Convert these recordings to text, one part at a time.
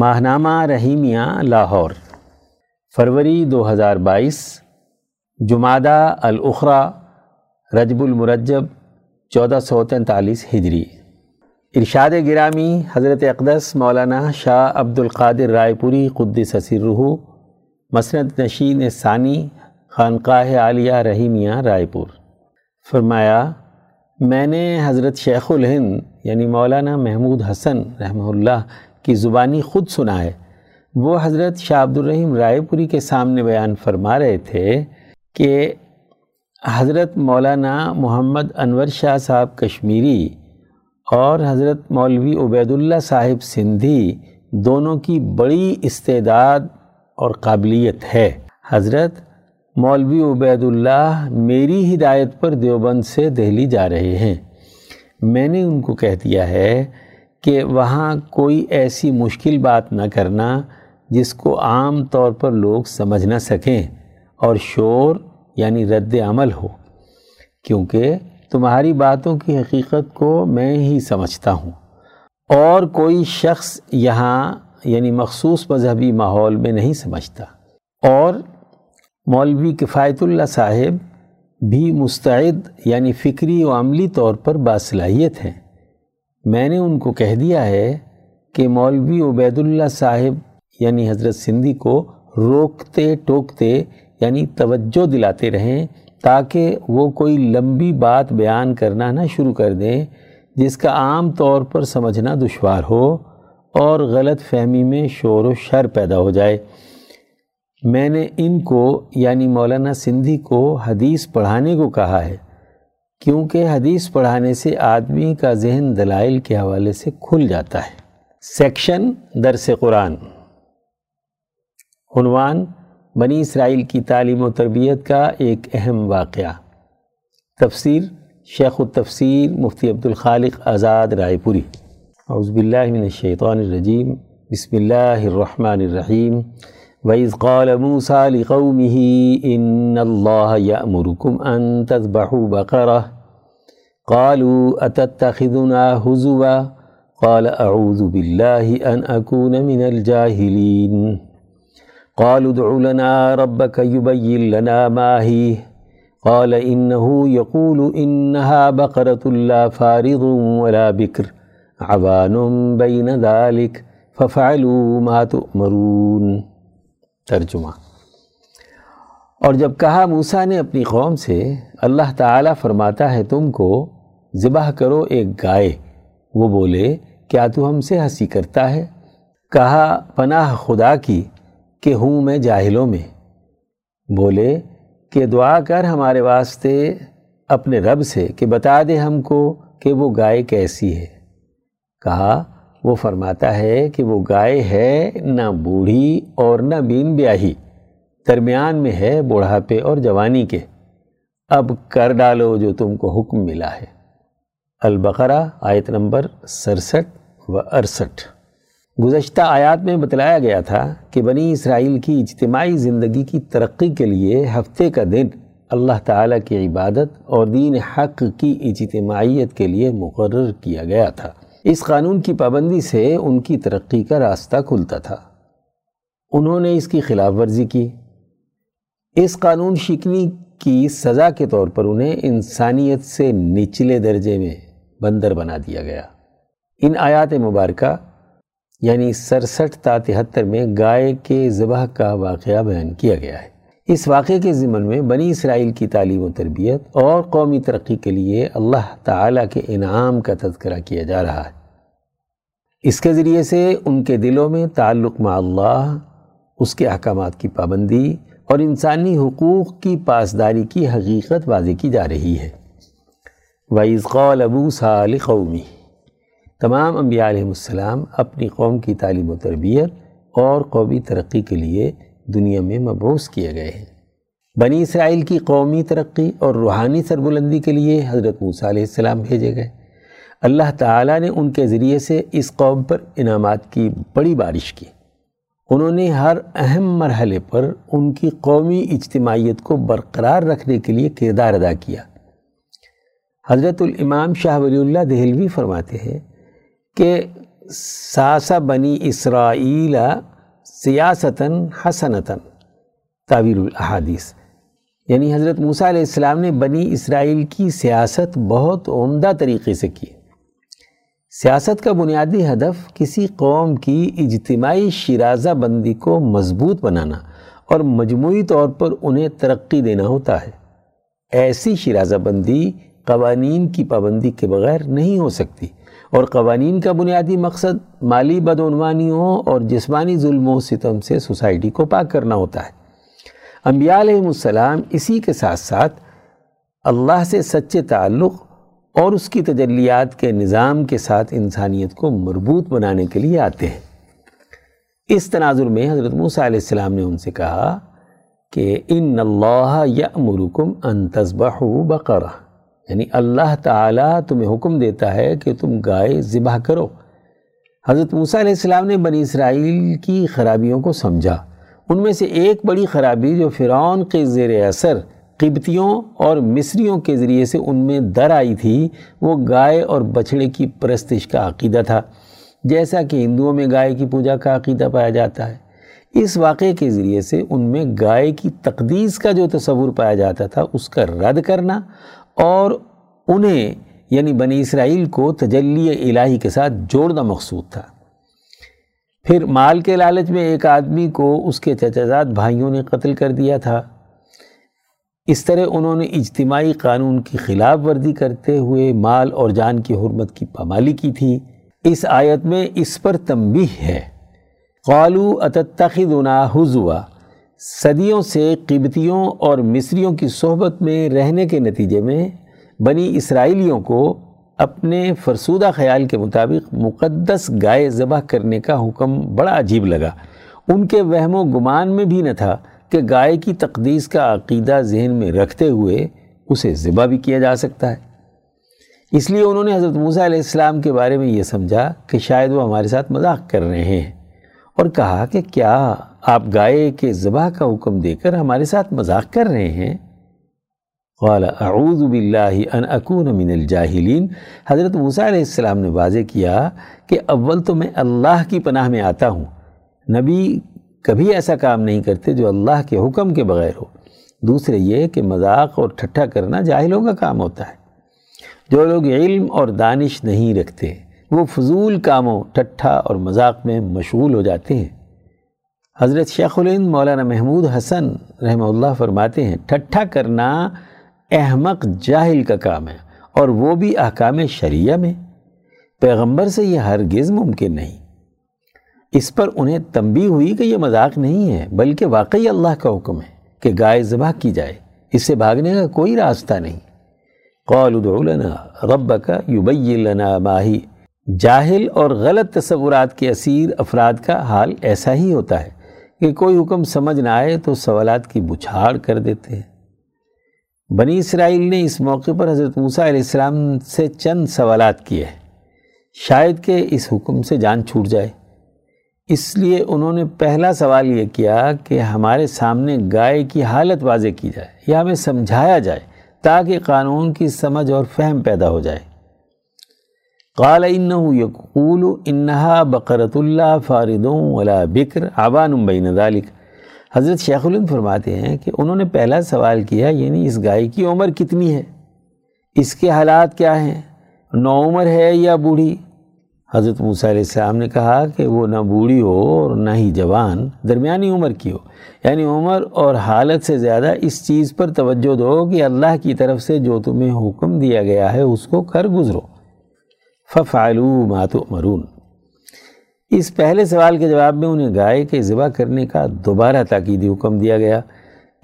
ماہنامہ رحیمیہ لاہور، فروری دو ہزار بائیس جمادہ الاخرا، رجب المرجب، چودہ سو تینتالیس ہجری۔ ارشاد گرامی حضرت اقدس مولانا شاہ عبد القادر رائے پوری قدس رحو مسند نشین ثانی، خانقاہ عالیہ رحیمیہ رائے پور۔ فرمایا، میں نے حضرت شیخ الہند یعنی مولانا محمود حسن رحمہ اللہ کی زبانی خود سنا ہے وہ حضرت شاہ عبد الرحیم رائے پوری کے سامنے بیان فرما رہے تھے کہ حضرت مولانا محمد انور شاہ صاحب کشمیری اور حضرت مولوی عبید اللہ صاحب سندھی دونوں کی بڑی استعداد اور قابلیت ہے۔ حضرت مولوی عبید اللہ میری ہدایت پر دیوبند سے دہلی جا رہے ہیں۔ میں نے ان کو کہہ دیا ہے کہ وہاں کوئی ایسی مشکل بات نہ کرنا جس کو عام طور پر لوگ سمجھ نہ سکیں اور شور یعنی رد عمل ہو، کیونکہ تمہاری باتوں کی حقیقت کو میں ہی سمجھتا ہوں۔ اور کوئی شخص یہاں یعنی مخصوص مذہبی ماحول میں نہیں سمجھتا۔ اور مولوی کفایت اللہ صاحب بھی مستعد یعنی فکری و عملی طور پر باصلاحیت ہیں۔ میں نے ان کو کہہ دیا ہے کہ مولوی عبید اللہ صاحب یعنی حضرت سندھی کو روکتے ٹوکتے یعنی توجہ دلاتے رہیں تاکہ وہ کوئی لمبی بات بیان کرنا نہ شروع کر دیں، جس کا عام طور پر سمجھنا دشوار ہو اور غلط فہمی میں شور و شر پیدا ہو جائے۔ میں نے ان کو یعنی مولانا سندھی کو حدیث پڑھانے کو کہا ہے۔ کیونکہ حدیث پڑھانے سے آدمی کا ذہن دلائل کے حوالے سے کھل جاتا ہے۔ سیکشن درس قرآن۔ عنوان بنی اسرائیل کی تعلیم و تربیت کا ایک اہم واقعہ۔ تفسیر شیخ التفسیر مفتی عبد الخالق آزاد رائے پوری۔ باللہ من الشیطان الرجیم۔ بسم اللہ الرحمن الرحیم۔ وَإِذْ قَالَ مُوسَى لِقَوْمِهِ إِنَّ اللَّهَ يَأْمُرُكُمْ أَن تَذْبَحُوا بَقَرَةً قالوا أتتخذنا هزوا قال أعوذ بالله أن أكون من الجاهلين قالوا ادع لنا ربك يبين لنا ما هي قال إنه يقول إنها بقرة لا فارض ولا بكر عبان بين ذلك ففعلوا ما تؤمرون ترجمہ۔ اور جب کہا موسیٰ نے اپنی قوم سے، اللہ تعالیٰ فرماتا ہے تم کو ذبح کرو ایک گائے۔ وہ بولے، کیا تو ہم سے ہنسی کرتا ہے؟ کہا، پناہ خدا کی کہ ہوں میں جاہلوں میں۔ بولے، کہ دعا کر ہمارے واسطے اپنے رب سے کہ بتا دے ہم کو کہ وہ گائے کیسی ہے۔ کہا وہ فرماتا ہے کہ وہ گائے ہے نہ بوڑھی اور نہ بین بیاہی، درمیان میں ہے بڑھاپے اور جوانی کے۔ اب کر ڈالو جو تم کو حکم ملا ہے۔ البقرہ، آیت نمبر سرسٹھ و اڑسٹھ گزشتہ آیات میں بتلایا گیا تھا کہ بنی اسرائیل کی اجتماعی زندگی کی ترقی کے لیے ہفتے کا دن اللہ تعالیٰ کی عبادت اور دین حق کی اجتماعیت کے لیے مقرر کیا گیا تھا۔ اس قانون کی پابندی سے ان کی ترقی کا راستہ کھلتا تھا۔ انہوں نے اس کی خلاف ورزی کی۔ اس قانون شکنی کی سزا کے طور پر انہیں انسانیت سے نچلے درجے میں بندر بنا دیا گیا۔ ان آیات مبارکہ یعنی سرسٹھ تا تہتر میں گائے کے ذبح کا واقعہ بیان کیا گیا ہے۔ اس واقعے کے ضمن میں بنی اسرائیل کی تعلیم و تربیت اور قومی ترقی کے لیے اللہ تعالیٰ کے انعام کا تذکرہ کیا جا رہا ہے۔ اس کے ذریعے سے ان کے دلوں میں تعلق مع اللہ، اس کے احکامات کی پابندی اور انسانی حقوق کی پاسداری کی حقیقت واضح کی جا رہی ہے۔ وَإِذْ قَالَ مُوسَى لِقَوْمِهِ، تمام انبیاء علیہ السلام اپنی قوم کی تعلیم و تربیت اور قومی ترقی کے لیے دنیا میں مبعوث کیے گئے ہیں۔ بنی اسرائیل کی قومی ترقی اور روحانی سربلندی کے لیے حضرت موسیٰ علیہ السلام بھیجے گئے۔ اللہ تعالیٰ نے ان کے ذریعے سے اس قوم پر انعامات کی بڑی بارش کی۔ انہوں نے ہر اہم مرحلے پر ان کی قومی اجتماعیت کو برقرار رکھنے کے لیے کردار ادا کیا۔ حضرت الامام شاہ ولی اللہ دہلوی فرماتے ہیں کہ ساسا بنی اسرائیل سیاستاً حسنتاً تعویر الحادیث یعنی حضرت موسیٰ علیہ السلام نے بنی اسرائیل کی سیاست بہت عمدہ طریقے سے کی۔ سیاست کا بنیادی ہدف کسی قوم کی اجتماعی شرازہ بندی کو مضبوط بنانا اور مجموعی طور پر انہیں ترقی دینا ہوتا ہے۔ ایسی شرازہ بندی قوانین کی پابندی کے بغیر نہیں ہو سکتی۔ اور قوانین کا بنیادی مقصد مالی بدعنوانیوں اور جسمانی ظلم و ستم سے سوسائٹی کو پاک کرنا ہوتا ہے۔ انبیاء علیہ السلام اسی کے ساتھ ساتھ اللہ سے سچے تعلق اور اس کی تجلیات کے نظام کے ساتھ انسانیت کو مربوط بنانے کے لیے آتے ہیں۔ اس تناظر میں حضرت موسیٰ علیہ السلام نے ان سے کہا کہ ان اللہ یأمرکم ان تصبحوا بقرہ۔ یعنی اللہ تعالیٰ تمہیں حکم دیتا ہے کہ تم گائے ذبح کرو۔ حضرت موسیٰ علیہ السلام نے بنی اسرائیل کی خرابیوں کو سمجھا۔ ان میں سے ایک بڑی خرابی جو فرعون کے زیر اثر، قبطیوں اور مصریوں کے ذریعے سے ان میں در آئی تھی، وہ گائے اور بچھڑے کی پرستش کا عقیدہ تھا۔ جیسا کہ ہندوؤں میں گائے کی پوجا کا عقیدہ پایا جاتا ہے۔ اس واقعے کے ذریعے سے ان میں گائے کی تقدیس کا جو تصور پایا جاتا تھا، اس کا رد کرنا اور انہیں یعنی بنی اسرائیل کو تجلی الہی کے ساتھ جوڑنا مقصود تھا۔ پھر مال کے لالچ میں ایک آدمی کو اس کے چچازاد بھائیوں نے قتل کر دیا تھا۔ اس طرح انہوں نے اجتماعی قانون کی خلاف ورزی کرتے ہوئے مال اور جان کی حرمت کی پامالی کی تھی۔ اس آیت میں اس پر تنبیہ ہے۔ قالو اتتخذنا حضوا صدیوں سے قبطیوں اور مصریوں کی صحبت میں رہنے کے نتیجے میں بنی اسرائیلیوں کو اپنے فرسودہ خیال کے مطابق مقدس گائے ذبح کرنے کا حکم بڑا عجیب لگا۔ ان کے وہم و گمان میں بھی نہ تھا کہ گائے کی تقدیس کا عقیدہ ذہن میں رکھتے ہوئے اسے ذبح بھی کیا جا سکتا ہے۔ اس لیے انہوں نے حضرت موسیٰ علیہ السلام کے بارے میں یہ سمجھا کہ شاید وہ ہمارے ساتھ مذاق کر رہے ہیں۔ اور کہا کہ کیا آپ گائے کے ذبح کا حکم دے کر ہمارے ساتھ مذاق کر رہے ہیں؟ قال، اعوذ باللہ ان اکون من الجاہلین. حضرت موسیٰ علیہ السلام نے واضح کیا کہ اول تو میں اللہ کی پناہ میں آتا ہوں۔ نبی کبھی ایسا کام نہیں کرتے جو اللہ کے حکم کے بغیر ہو۔ دوسرے یہ کہ مذاق اور ٹھٹھا کرنا جاہلوں کا کام ہوتا ہے۔ جو لوگ علم اور دانش نہیں رکھتے وہ فضول کاموں، ٹھٹھا اور مذاق میں مشغول ہو جاتے ہیں۔ حضرت شیخ الند مولانا محمود حسن رحمہ اللہ فرماتے ہیں، ٹھٹھا کرنا احمق جاہل کا کام ہے اور وہ بھی احکام شریعہ میں۔ پیغمبر سے یہ ہرگز ممکن نہیں۔ اس پر انہیں تنبی ہوئی کہ یہ مذاق نہیں ہے، بلکہ واقعی اللہ کا حکم ہے کہ گائے ذبح کی جائے۔ اس سے بھاگنے کا کوئی راستہ نہیں۔ قول ادعو لنا ربک یبین لنا ماہی جاہل اور غلط تصورات کے اسیر افراد کا حال ایسا ہی ہوتا ہے کہ کوئی حکم سمجھ نہ آئے تو سوالات کی بچھاڑ کر دیتے ہیں۔ بنی اسرائیل نے اس موقع پر حضرت موسیٰ علیہ السلام سے چند سوالات کیے ہیں۔ شاید کہ اس حکم سے جان چھوٹ جائے۔ اس لیے انہوں نے پہلا سوال یہ کیا کہ ہمارے سامنے گائے کی حالت واضح کی جائے یا ہمیں سمجھایا جائے تاکہ قانون کی سمجھ اور فہم پیدا ہو جائے۔ قال انه يقول انها بقرۃ اللہ فارد ولا بکر عبان بین ذلك. حضرت شیخ الند فرماتے ہیں کہ انہوں نے پہلا سوال کیا یعنی اس گائے کی عمر کتنی ہے؟ اس کے حالات کیا ہیں؟ نو عمر ہے یا بوڑھی؟ حضرت موسیٰ علیہ السلام نے کہا کہ وہ نہ بوڑھی ہو اور نہ ہی جوان، درمیانی عمر کی ہو۔ یعنی عمر اور حالت سے زیادہ اس چیز پر توجہ دو کہ اللہ کی طرف سے جو تمہیں حکم دیا گیا ہے، اس کو کر گزرو۔ ففعلوا ما تؤمرون۔ اس پہلے سوال کے جواب میں انہیں گائے کے ذبح کرنے کا دوبارہ تاکیدی حکم دیا گیا۔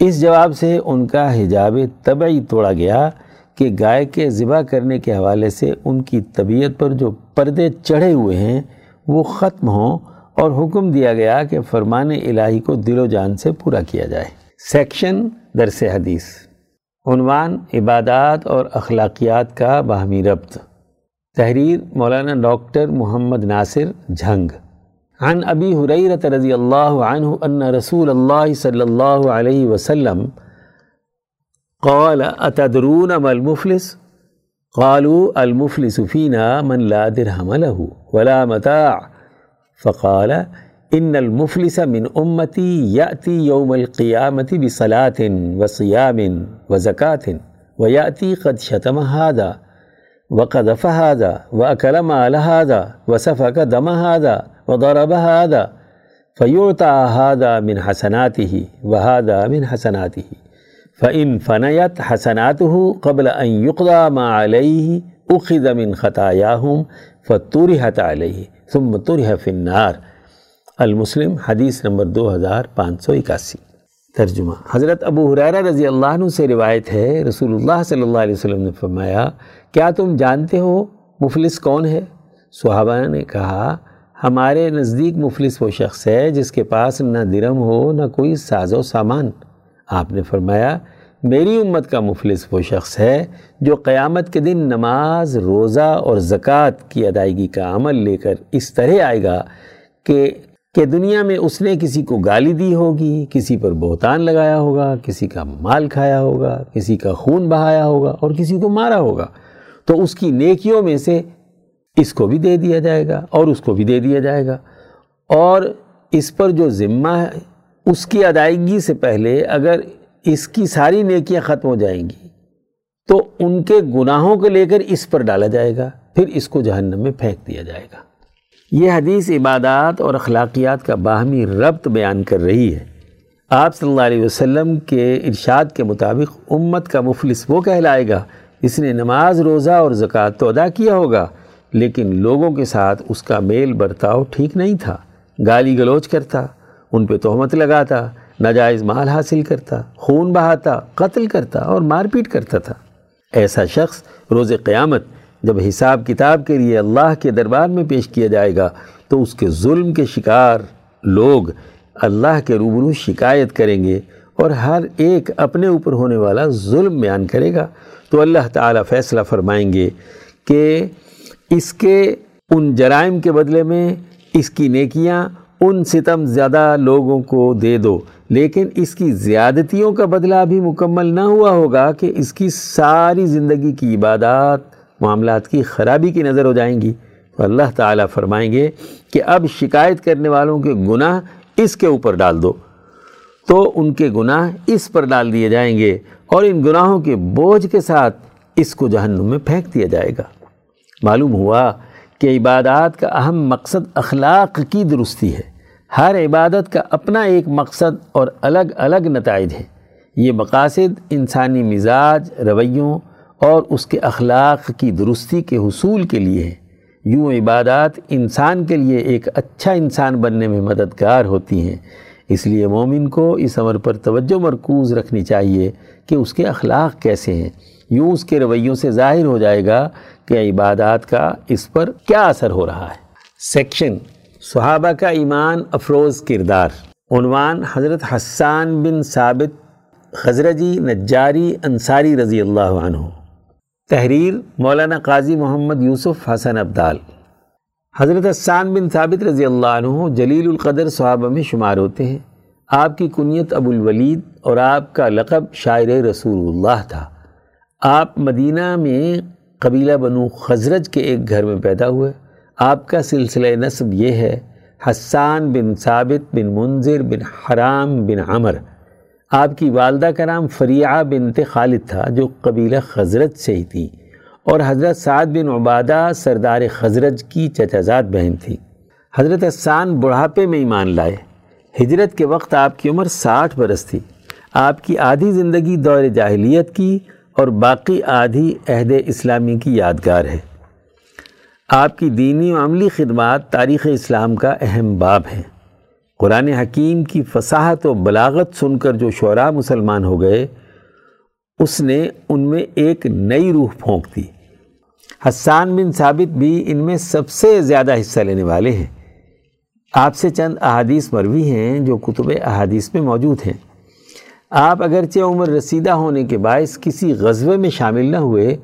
اس جواب سے ان کا حجاب طبعی توڑا گیا کہ گائے کے ذبح کرنے کے حوالے سے ان کی طبیعت پر جو پردے چڑھے ہوئے ہیں، وہ ختم ہوں اور حکم دیا گیا کہ فرمان الہی کو دل و جان سے پورا کیا جائے۔ سیکشن درس حدیث۔ عنوان عبادات اور اخلاقیات کا باہمی ربط۔ تحریر مولانا ڈاکٹر محمد ناصر جھنگ۔ عن ابی حریرت رضی اللہ عنہ ان رسول اللہ صلی اللہ علیہ وسلم قال، اتدرون ما المفلس؟ قالوا، المفلس فينا من لا درهم له ولا متاع۔ فقال، ان المفلس من امتی یاتی یوم القیامت بصلاة وصيام وزكاة ويأتي قد شتم هذا۔ وقذف هذا وأكل مال هذا وسفك دم هذا وضرب هذا فيعطى هذا من حسناته وهذا من حسناته. فإن فنيت حسناته قبل أن يقضى ما عليه أخذ من خطاياهم فطرحت عليه، ثم طرح في النار. المسلم حدیث نمبر دو ہزار پانچ سو اکاسی. ترجمہ۔ حضرت ابو حریرہ رضی اللہ عنہ سے روایت ہے، رسول اللہ صلی اللہ علیہ وسلم نے فرمایا، کیا تم جانتے ہو مفلس کون ہے؟ صحابہ نے کہا، ہمارے نزدیک مفلس وہ شخص ہے جس کے پاس نہ درم ہو، نہ کوئی ساز و سامان۔ آپ نے فرمایا، میری امت کا مفلس وہ شخص ہے جو قیامت کے دن نماز، روزہ اور زکوٰۃ کی ادائیگی کا عمل لے کر اس طرح آئے گا کہ کہ دنیا میں اس نے کسی کو گالی دی ہوگی، کسی پر بہتان لگایا ہوگا، کسی کا مال کھایا ہوگا، کسی کا خون بہایا ہوگا اور کسی کو مارا ہوگا۔ تو اس کی نیکیوں میں سے اس کو بھی دے دیا جائے گا اور اس کو بھی دے دیا جائے گا۔ اور اس پر جو ذمہ ہے، اس کی ادائیگی سے پہلے اگر اس کی ساری نیکیاں ختم ہو جائیں گی، تو ان کے گناہوں کو لے کر اس پر ڈالا جائے گا، پھر اس کو جہنم میں پھینک دیا جائے گا۔ یہ حدیث عبادات اور اخلاقیات کا باہمی ربط بیان کر رہی ہے۔ آپ صلی اللہ علیہ وسلم کے ارشاد کے مطابق امت کا مفلس وہ کہلائے گا اس نے نماز، روزہ اور زکوٰۃ تو ادا کیا ہوگا، لیکن لوگوں کے ساتھ اس کا میل برتاؤ ٹھیک نہیں تھا، گالی گلوچ کرتا، ان پہ تہمت لگاتا، ناجائز مال حاصل کرتا، خون بہاتا، قتل کرتا اور مار پیٹ کرتا تھا۔ ایسا شخص روز قیامت جب حساب کتاب کے لیے اللہ کے دربار میں پیش کیا جائے گا، تو اس کے ظلم کے شکار لوگ اللہ کے روبرو شکایت کریں گے اور ہر ایک اپنے اوپر ہونے والا ظلم بیان کرے گا۔ تو اللہ تعالیٰ فیصلہ فرمائیں گے کہ اس کے ان جرائم کے بدلے میں اس کی نیکیاں ان ستم زیادہ لوگوں کو دے دو، لیکن اس کی زیادتیوں کا بدلہ ابھی مکمل نہ ہوا ہوگا کہ اس کی ساری زندگی کی عبادات معاملات کی خرابی کی نظر ہو جائیں گی تو اللہ تعالیٰ فرمائیں گے کہ اب شکایت کرنے والوں کے گناہ اس کے اوپر ڈال دو۔ تو ان کے گناہ اس پر ڈال دیے جائیں گے اور ان گناہوں کے بوجھ کے ساتھ اس کو جہنم میں پھینک دیا جائے گا۔ معلوم ہوا کہ عبادات کا اہم مقصد اخلاق کی درستی ہے۔ ہر عبادت کا اپنا ایک مقصد اور الگ الگ نتائج ہے یہ مقاصد انسانی مزاج، رویوں اور اس کے اخلاق کی درستی کے حصول کے لیے ہے۔ یوں عبادات انسان کے لیے ایک اچھا انسان بننے میں مددگار ہوتی ہیں۔ اس لیے مومن کو اس عمر پر توجہ مرکوز رکھنی چاہیے کہ اس کے اخلاق کیسے ہیں۔ یوں اس کے رویوں سے ظاہر ہو جائے گا کہ عبادات کا اس پر کیا اثر ہو رہا ہے۔ سیکشن صحابہ کا ایمان افروز کردار۔ عنوان حضرت حسان بن ثابت خزرجی نجاری انصاری رضی اللہ عنہ۔ تحریر مولانا قاضی محمد یوسف حسن عبدال حضرت حسان بن ثابت رضی اللہ عنہ جلیل القدر صحابہ میں شمار ہوتے ہیں۔ آپ کی کنیت ابو الولید اور آپ کا لقب شاعر رسول اللہ تھا۔ آپ مدینہ میں قبیلہ بنو خزرج کے ایک گھر میں پیدا ہوئے۔ آپ کا سلسلہ نصب یہ ہے، حسان بن ثابت بن منظر بن حرام بن عمر۔ آپ کی والدہ کا نام فریعہ بنت خالد تھا، جو قبیلہ خزرت سے ہی تھی اور حضرت سعد بن عبادہ سردار خزرج کی چچازاد بہن تھی۔ حضرت حسان بڑھاپے میں ایمان لائے۔ ہجرت کے وقت آپ کی عمر ساٹھ برس تھی۔ آپ کی آدھی زندگی دور جاہلیت کی اور باقی آدھی عہد اسلامی کی یادگار ہے۔ آپ کی دینی و عملی خدمات تاریخ اسلام کا اہم باب ہیں۔ قرآن حکیم کی فصاحت و بلاغت سن کر جو شعراء مسلمان ہو گئے، اس نے ان میں ایک نئی روح پھونک دی۔ حسان بن ثابت بھی ان میں سب سے زیادہ حصہ لینے والے ہیں۔ آپ سے چند احادیث مروی ہیں جو کتب احادیث میں موجود ہیں۔ آپ اگرچہ عمر رسیدہ ہونے کے باعث کسی غزوے میں شامل نہ ہوئے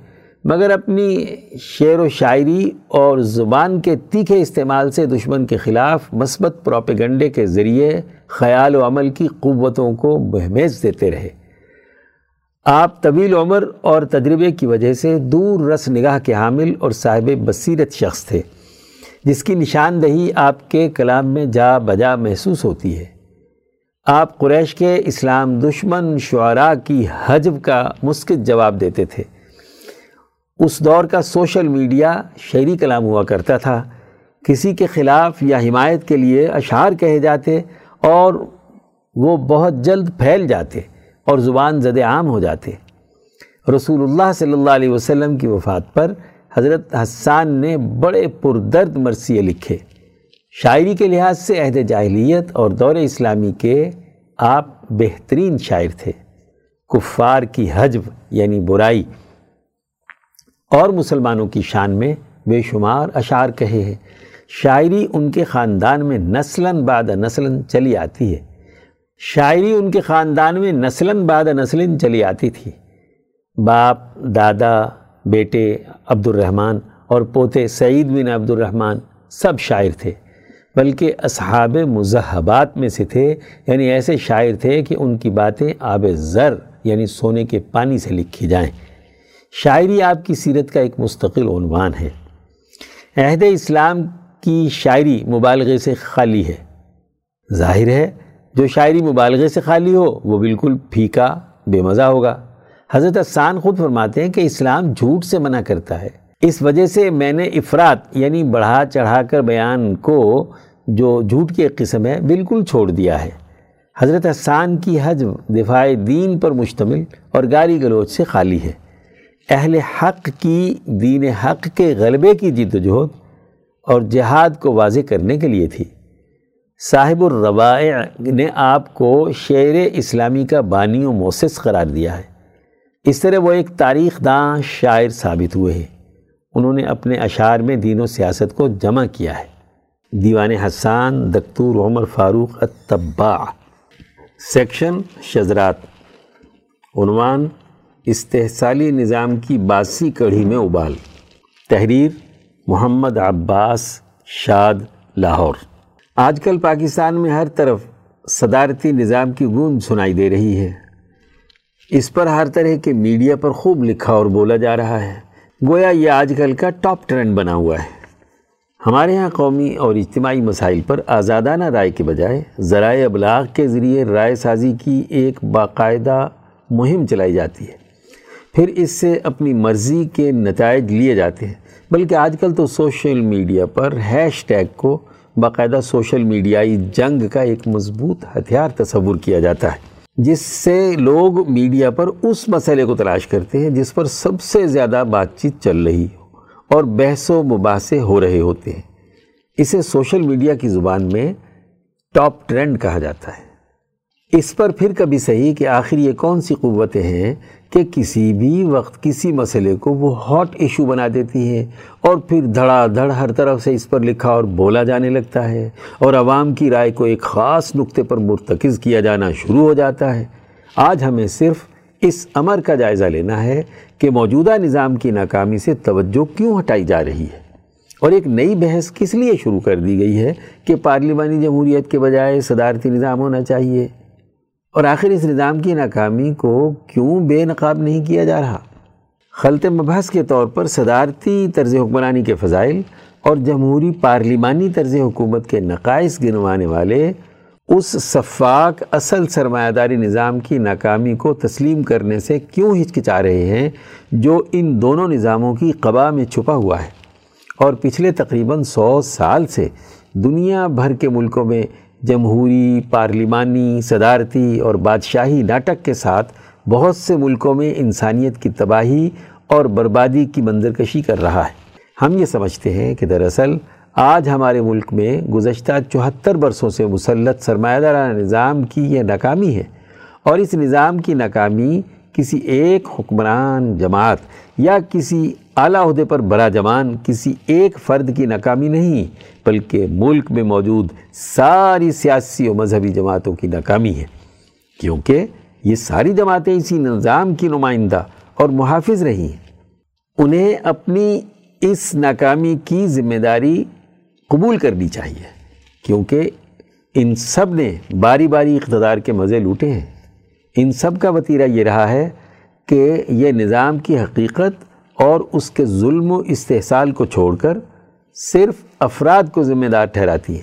مگر اپنی شعر و شاعری اور زبان کے تیکھے استعمال سے دشمن کے خلاف مثبت پروپیگنڈے کے ذریعے خیال و عمل کی قوتوں کو بہمیز دیتے رہے۔ آپ طویل عمر اور تجربے کی وجہ سے دور رس نگاہ کے حامل اور صاحب بصیرت شخص تھے، جس کی نشاندہی آپ کے کلام میں جا بجا محسوس ہوتی ہے۔ آپ قریش کے اسلام دشمن شعراء کی حجب کا مسکت جواب دیتے تھے۔ اس دور کا سوشل میڈیا شعری کلام ہوا کرتا تھا۔ کسی کے خلاف یا حمایت کے لیے اشعار کہے جاتے اور وہ بہت جلد پھیل جاتے اور زبان زد عام ہو جاتے۔ رسول اللہ صلی اللہ علیہ وسلم کی وفات پر حضرت حسان نے بڑے پردرد مرثیے لکھے۔ شاعری کے لحاظ سے عہد جاہلیت اور دور اسلامی کے آپ بہترین شاعر تھے۔ کفار کی حجب یعنی برائی اور مسلمانوں کی شان میں بے شمار اشعار کہے ہیں۔ شاعری ان کے خاندان میں نسلاً بعد نسلاً چلی آتی ہے۔ شاعری ان کے خاندان میں نسلاً بعد نسل چلی آتی تھی۔ باپ، دادا، بیٹے عبد الرحمن اور پوتے سعید بن عبد الرحمن سب شاعر تھے، بلکہ اصحاب مذہبات میں سے تھے۔ یعنی ایسے شاعر تھے کہ ان کی باتیں آب زر یعنی سونے کے پانی سے لکھی جائیں۔ شاعری آپ کی سیرت کا ایک مستقل عنوان ہے۔ عہد اسلام کی شاعری مبالغے سے خالی ہے۔ ظاہر ہے، جو شاعری مبالغے سے خالی ہو، وہ بالکل پھیکا، بے مزہ ہوگا۔ حضرت حسان خود فرماتے ہیں کہ اسلام جھوٹ سے منع کرتا ہے۔ اس وجہ سے میں نے افراد یعنی بڑھا چڑھا کر بیان کو، جو جھوٹ کی ایک قسم ہے، بالکل چھوڑ دیا ہے۔ حضرت حسان کی حجم دفاع دین پر مشتمل اور گاری گلوچ سے خالی ہے۔ اہل حق کی دین حق کے غلبے کی جد و جہد اور جہاد کو واضح کرنے کے لیے تھی۔ صاحب الروائع نے آپ کو شعر اسلامی کا بانی و موسس قرار دیا ہے۔ اس طرح وہ ایک تاریخ داں شاعر ثابت ہوئے ہیں۔ انہوں نے اپنے اشعار میں دین و سیاست کو جمع کیا ہے۔ دیوان حسان، دکتور عمر فاروق الطباع سیکشن شزرات عنوان استحصالی نظام کی باسی کڑھی میں ابال۔ تحریر محمد عباس شاد لاہور۔ آج کل پاکستان میں ہر طرف صدارتی نظام کی گونج سنائی دے رہی ہے۔ اس پر ہر طرح کے میڈیا پر خوب لکھا اور بولا جا رہا ہے۔ گویا یہ آج کل کا ٹاپ ٹرینڈ بنا ہوا ہے۔ ہمارے ہاں قومی اور اجتماعی مسائل پر آزادانہ رائے کے بجائے ذرائع ابلاغ کے ذریعے رائے سازی کی ایک باقاعدہ مہم چلائی جاتی ہے۔ پھر اس سے اپنی مرضی کے نتائج لیے جاتے ہیں۔ بلکہ آج کل تو سوشل میڈیا پر ہیش ٹیگ کو باقاعدہ سوشل میڈیائی جنگ کا ایک مضبوط ہتھیار تصور کیا جاتا ہے، جس سے لوگ میڈیا پر اس مسئلے کو تلاش کرتے ہیں جس پر سب سے زیادہ بات چیت چل رہی ہو اور بحث و مباحثے ہو رہے ہوتے ہیں۔ اسے سوشل میڈیا کی زبان میں ٹاپ ٹرینڈ کہا جاتا ہے۔ اس پر پھر کبھی صحیح کہ آخر یہ کون سی قوتیں ہیں کہ کسی بھی وقت کسی مسئلے کو وہ ہاٹ ایشو بنا دیتی ہے اور پھر دھڑا دھڑ ہر طرف سے اس پر لکھا اور بولا جانے لگتا ہے اور عوام کی رائے کو ایک خاص نقطے پر مرتکز کیا جانا شروع ہو جاتا ہے۔ آج ہمیں صرف اس امر کا جائزہ لینا ہے کہ موجودہ نظام کی ناکامی سے توجہ کیوں ہٹائی جا رہی ہے اور ایک نئی بحث کس لیے شروع کر دی گئی ہے کہ پارلیمانی جمہوریت کے بجائے صدارتی نظام ہونا چاہیے؟ اور آخر اس نظام کی ناکامی کو کیوں بے نقاب نہیں کیا جا رہا؟ خلط مبحث کے طور پر صدارتی طرز حکمرانی کے فضائل اور جمہوری پارلیمانی طرز حکومت کے نقائص گنوانے والے اس صفاق اصل سرمایہ داری نظام کی ناکامی کو تسلیم کرنے سے کیوں ہچکچا رہے ہیں جو ان دونوں نظاموں کی قبا میں چھپا ہوا ہے؟ اور پچھلے تقریباً سو سال سے دنیا بھر کے ملکوں میں جمہوری، پارلیمانی، صدارتی اور بادشاہی ناٹک کے ساتھ بہت سے ملکوں میں انسانیت کی تباہی اور بربادی کی منظرکشی کر رہا ہے۔ ہم یہ سمجھتے ہیں کہ دراصل آج ہمارے ملک میں گزشتہ چوہتر برسوں سے مسلط سرمایہ دارانہ نظام کی یہ ناکامی ہے اور اس نظام کی ناکامی کسی ایک حکمران جماعت یا کسی اعلیٰ عہدے پر برا جمان کسی ایک فرد کی ناکامی نہیں، بلکہ ملک میں موجود ساری سیاسی و مذہبی جماعتوں کی ناکامی ہے۔ کیونکہ یہ ساری جماعتیں اسی نظام کی نمائندہ اور محافظ رہی ہیں۔ انہیں اپنی اس ناکامی کی ذمہ داری قبول کرنی چاہیے، کیونکہ ان سب نے باری باری اقتدار کے مزے لوٹے ہیں۔ ان سب کا وطیرہ یہ رہا ہے کہ یہ نظام کی حقیقت اور اس کے ظلم و استحصال کو چھوڑ کر صرف افراد کو ذمہ دار ٹھہراتی ہے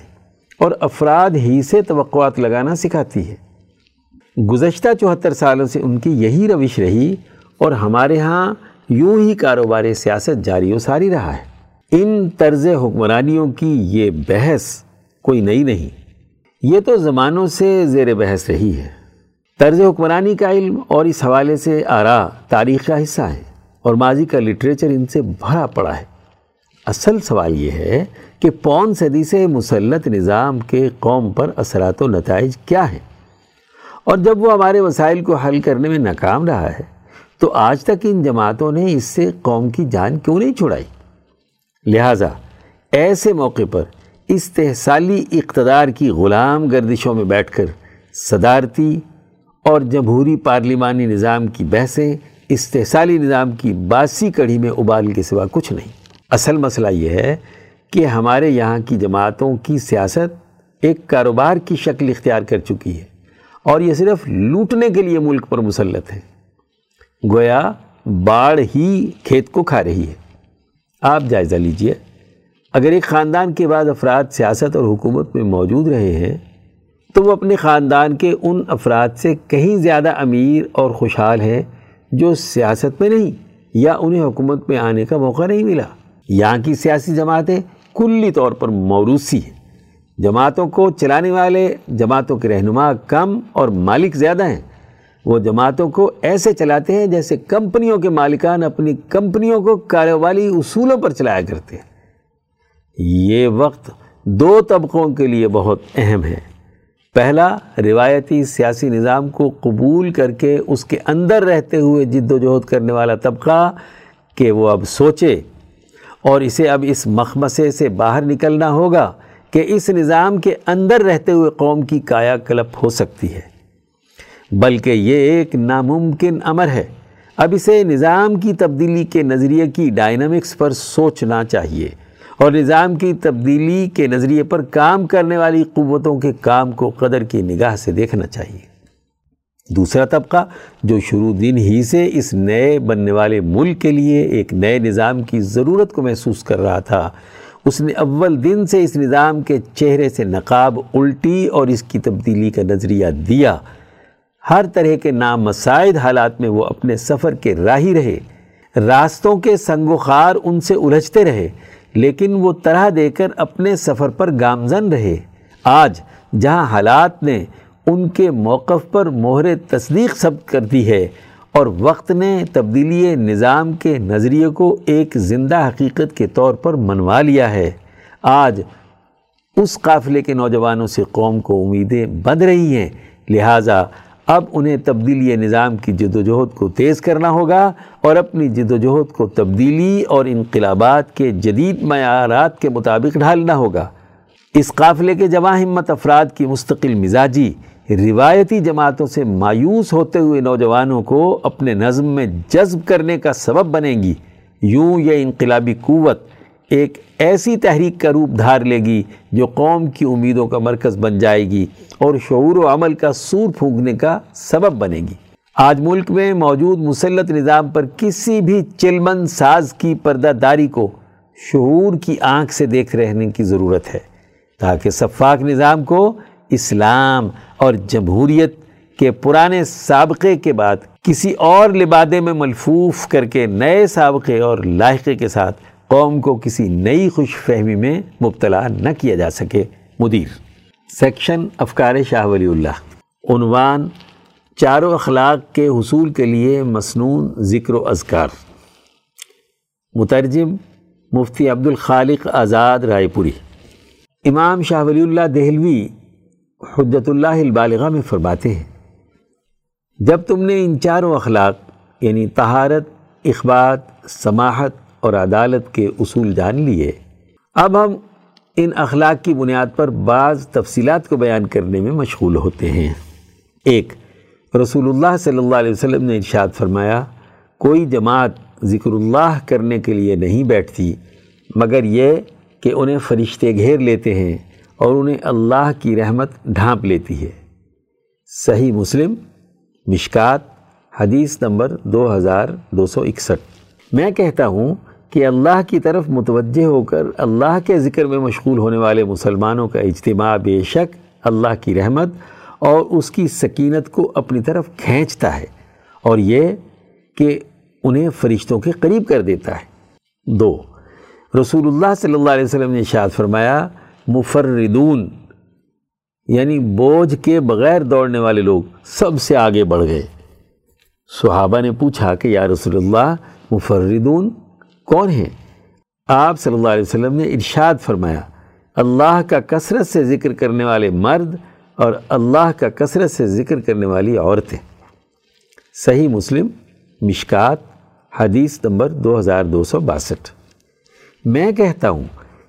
اور افراد ہی سے توقعات لگانا سکھاتی ہے۔ گزشتہ چوہتر سالوں سے ان کی یہی روش رہی اور ہمارے ہاں یوں ہی کاروبار سیاست جاری و ساری رہا ہے۔ ان طرز حکمرانیوں کی یہ بحث کوئی نئی نہیں۔ یہ تو زمانوں سے زیر بحث رہی ہے۔ طرز حکمرانی کا علم اور اس حوالے سے آرا تاریخ کا حصہ ہے۔ اور ماضی کا لٹریچر ان سے بھرا پڑا ہے۔ اصل سوال یہ ہے کہ پون صدی سے مسلط نظام کے قوم پر اثرات و نتائج کیا ہیں؟ اور جب وہ ہمارے مسائل کو حل کرنے میں ناکام رہا ہے، تو آج تک ان جماعتوں نے اس سے قوم کی جان کیوں نہیں چھڑائی؟ لہٰذا ایسے موقع پر استحصالی اقتدار کی غلام گردشوں میں بیٹھ کر صدارتی اور جمہوری پارلیمانی نظام کی بحثیں استحصالی نظام کی باسی کڑھی میں ابال کے سوا کچھ نہیں۔ اصل مسئلہ یہ ہے کہ ہمارے یہاں کی جماعتوں کی سیاست ایک کاروبار کی شکل اختیار کر چکی ہے اور یہ صرف لوٹنے کے لیے ملک پر مسلط ہے۔ گویا باڑھ ہی کھیت کو کھا رہی ہے۔ آپ جائزہ لیجیے۔ اگر ایک خاندان کے بعد افراد سیاست اور حکومت میں موجود رہے ہیں، تو وہ اپنے خاندان کے ان افراد سے کہیں زیادہ امیر اور خوشحال ہیں جو سیاست میں نہیں یا انہیں حکومت میں آنے کا موقع نہیں ملا۔ یہاں کی سیاسی جماعتیں کلی طور پر موروثی ہیں۔ جماعتوں کو چلانے والے، جماعتوں کے رہنما کم اور مالک زیادہ ہیں۔ وہ جماعتوں کو ایسے چلاتے ہیں جیسے کمپنیوں کے مالکان اپنی کمپنیوں کو کاروباری اصولوں پر چلایا کرتے ہیں۔ یہ وقت دو طبقوں کے لیے بہت اہم ہے۔ پہلا روایتی سیاسی نظام کو قبول کر کے اس کے اندر رہتے ہوئے جد و جہد کرنے والا طبقہ کہ وہ اب سوچے اور اسے اب اس مخمسے سے باہر نکلنا ہوگا کہ اس نظام کے اندر رہتے ہوئے قوم کی کایا کلپ ہو سکتی ہے۔ بلکہ یہ ایک ناممکن امر ہے۔ اب اسے نظام کی تبدیلی کے نظریے کی ڈائنامکس پر سوچنا چاہیے۔ اور نظام کی تبدیلی کے نظریے پر کام کرنے والی قوتوں کے کام کو قدر کی نگاہ سے دیکھنا چاہیے۔ دوسرا طبقہ جو شروع دن ہی سے اس نئے بننے والے ملک کے لیے ایک نئے نظام کی ضرورت کو محسوس کر رہا تھا، اس نے اول دن سے اس نظام کے چہرے سے نقاب الٹی اور اس کی تبدیلی کا نظریہ دیا۔ ہر طرح کے نامسائد حالات میں وہ اپنے سفر کے راہی رہے، راستوں کے سنگ و خار ان سے الجھتے رہے۔ لیکن وہ طرح دے کر اپنے سفر پر گامزن رہے۔ آج جہاں حالات نے ان کے موقف پر مہر تصدیق ثبت کر دی ہے اور وقت نے تبدیلی نظام کے نظریے کو ایک زندہ حقیقت کے طور پر منوا لیا ہے۔ آج اس قافلے کے نوجوانوں سے قوم کو امیدیں بند رہی ہیں۔ لہٰذا اب انہیں تبدیلی نظام کی جد و جہد کو تیز کرنا ہوگا اور اپنی جد و جہد کو تبدیلی اور انقلابات کے جدید معیارات کے مطابق ڈھالنا ہوگا۔ اس قافلے کے جمع ہمت افراد کی مستقل مزاجی، روایتی جماعتوں سے مایوس ہوتے ہوئے نوجوانوں کو اپنے نظم میں جذب کرنے کا سبب بنے گی۔ یوں یہ انقلابی قوت ایک ایسی تحریک کا روپ دھار لے گی جو قوم کی امیدوں کا مرکز بن جائے گی اور شعور و عمل کا سور پھونکنے کا سبب بنے گی۔ آج ملک میں موجود مسلط نظام پر کسی بھی چلمن ساز کی پردہ داری کو شعور کی آنکھ سے دیکھ رہنے کی ضرورت ہے تاکہ صفاق نظام کو اسلام اور جمہوریت کے پرانے سابقے کے بعد کسی اور لبادے میں ملفوف کر کے نئے سابقے اور لاحقے کے ساتھ قوم کو کسی نئی خوش فہمی میں مبتلا نہ کیا جا سکے۔ مدیر۔ سیکشن افکار شاہ ولی اللہ۔ عنوان چاروں اخلاق کے حصول کے لیے مسنون ذکر و اذکار۔ مترجم مفتی عبد الخالق آزاد رائے پوری۔ امام شاہ ولی اللہ دہلوی حجت اللہ البالغہ میں فرماتے ہیں۔ جب تم نے ان چاروں اخلاق یعنی طہارت، اخبات، سماحت اور عدالت کے اصول جان لیے۔ اب ہم ان اخلاق کی بنیاد پر بعض تفصیلات کو بیان کرنے میں مشغول ہوتے ہیں۔ ایک، رسول اللہ صلی اللہ علیہ وسلم نے ارشاد فرمایا، کوئی جماعت ذکر اللہ کرنے کے لیے نہیں بیٹھتی، مگر یہ کہ انہیں فرشتے گھیر لیتے ہیں اور انہیں اللہ کی رحمت ڈھانپ لیتی ہے۔ صحیح مسلم، مشکات، حدیث نمبر دو ہزار دو سو اکسٹھ۔ میں کہتا ہوں کہ اللہ کی طرف متوجہ ہو کر اللہ کے ذکر میں مشغول ہونے والے مسلمانوں کا اجتماع بے شک اللہ کی رحمت اور اس کی سکینت کو اپنی طرف کھینچتا ہے اور یہ کہ انہیں فرشتوں کے قریب کر دیتا ہے۔ دو، رسول اللہ صلی اللہ علیہ وسلم نے اشاد فرمایا، مفردون یعنی بوجھ کے بغیر دوڑنے والے لوگ سب سے آگے بڑھ گئے۔ صحابہ نے پوچھا کہ یا رسول اللہ، مفردون؟ کون ہیں؟ آپ صلی اللہ علیہ وسلم نے ارشاد فرمایا، اللہ کا کثرت سے ذکر کرنے والے مرد اور اللہ کا کثرت سے ذکر کرنے والی عورتیں۔ صحیح مسلم، مشکات، حدیث نمبر دو ہزار دو سو باسٹھ۔ میں کہتا ہوں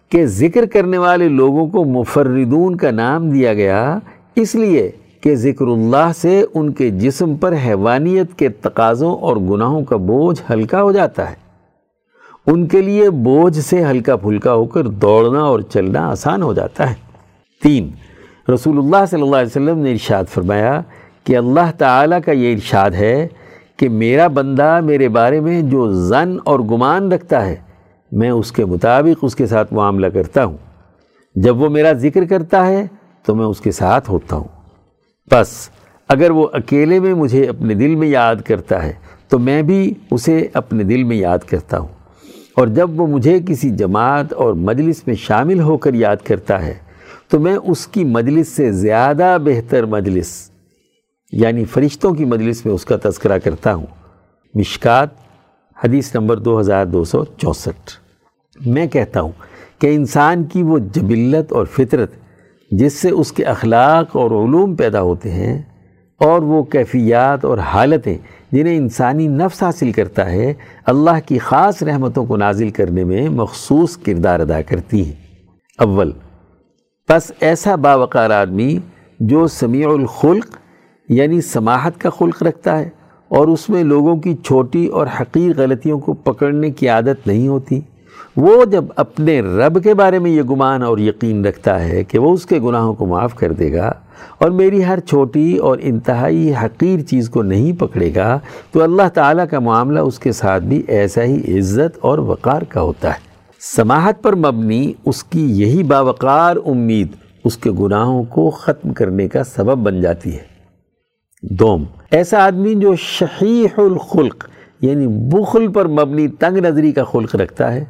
کہ ذکر کرنے والے لوگوں کو مفردون کا نام دیا گیا، اس لیے کہ ذکر اللہ سے ان کے جسم پر حیوانیت کے تقاضوں اور گناہوں کا بوجھ ہلکا ہو جاتا ہے۔ ان کے لیے بوجھ سے ہلکا پھلکا ہو کر دوڑنا اور چلنا آسان ہو جاتا ہے۔ تین، رسول اللہ صلی اللہ علیہ وسلم نے ارشاد فرمایا کہ اللہ تعالیٰ کا یہ ارشاد ہے کہ میرا بندہ میرے بارے میں جو زن اور گمان رکھتا ہے، میں اس کے مطابق اس کے ساتھ معاملہ کرتا ہوں۔ جب وہ میرا ذکر کرتا ہے تو میں اس کے ساتھ ہوتا ہوں۔ بس، اگر وہ اکیلے میں مجھے اپنے دل میں یاد کرتا ہے تو میں بھی اسے اپنے دل میں یاد کرتا ہوں۔ اور جب وہ مجھے کسی جماعت اور مجلس میں شامل ہو کر یاد کرتا ہے، تو میں اس کی مجلس سے زیادہ بہتر مجلس یعنی فرشتوں کی مجلس میں اس کا تذکرہ کرتا ہوں۔ مشکات، حدیث نمبر دو ہزار دو سو چونسٹھ۔ میں کہتا ہوں کہ انسان کی وہ جبلت اور فطرت، جس سے اس کے اخلاق اور علوم پیدا ہوتے ہیں اور وہ کیفیات اور حالتیں جنہیں انسانی نفس حاصل کرتا ہے، اللہ کی خاص رحمتوں کو نازل کرنے میں مخصوص کردار ادا کرتی ہیں۔ اول، پس ایسا باوقار آدمی جو سمیع الخلق یعنی سماحت کا خلق رکھتا ہے اور اس میں لوگوں کی چھوٹی اور حقیر غلطیوں کو پکڑنے کی عادت نہیں ہوتی۔ وہ جب اپنے رب کے بارے میں یہ گمان اور یقین رکھتا ہے کہ وہ اس کے گناہوں کو معاف کر دے گا اور میری ہر چھوٹی اور انتہائی حقیر چیز کو نہیں پکڑے گا، تو اللہ تعالیٰ کا معاملہ اس کے ساتھ بھی ایسا ہی عزت اور وقار کا ہوتا ہے۔ سماحت پر مبنی اس کی یہی باوقار امید اس کے گناہوں کو ختم کرنے کا سبب بن جاتی ہے۔ دوم، ایسا آدمی جو شحیح الخلق یعنی بخل پر مبنی تنگ نظری کا خلق رکھتا ہے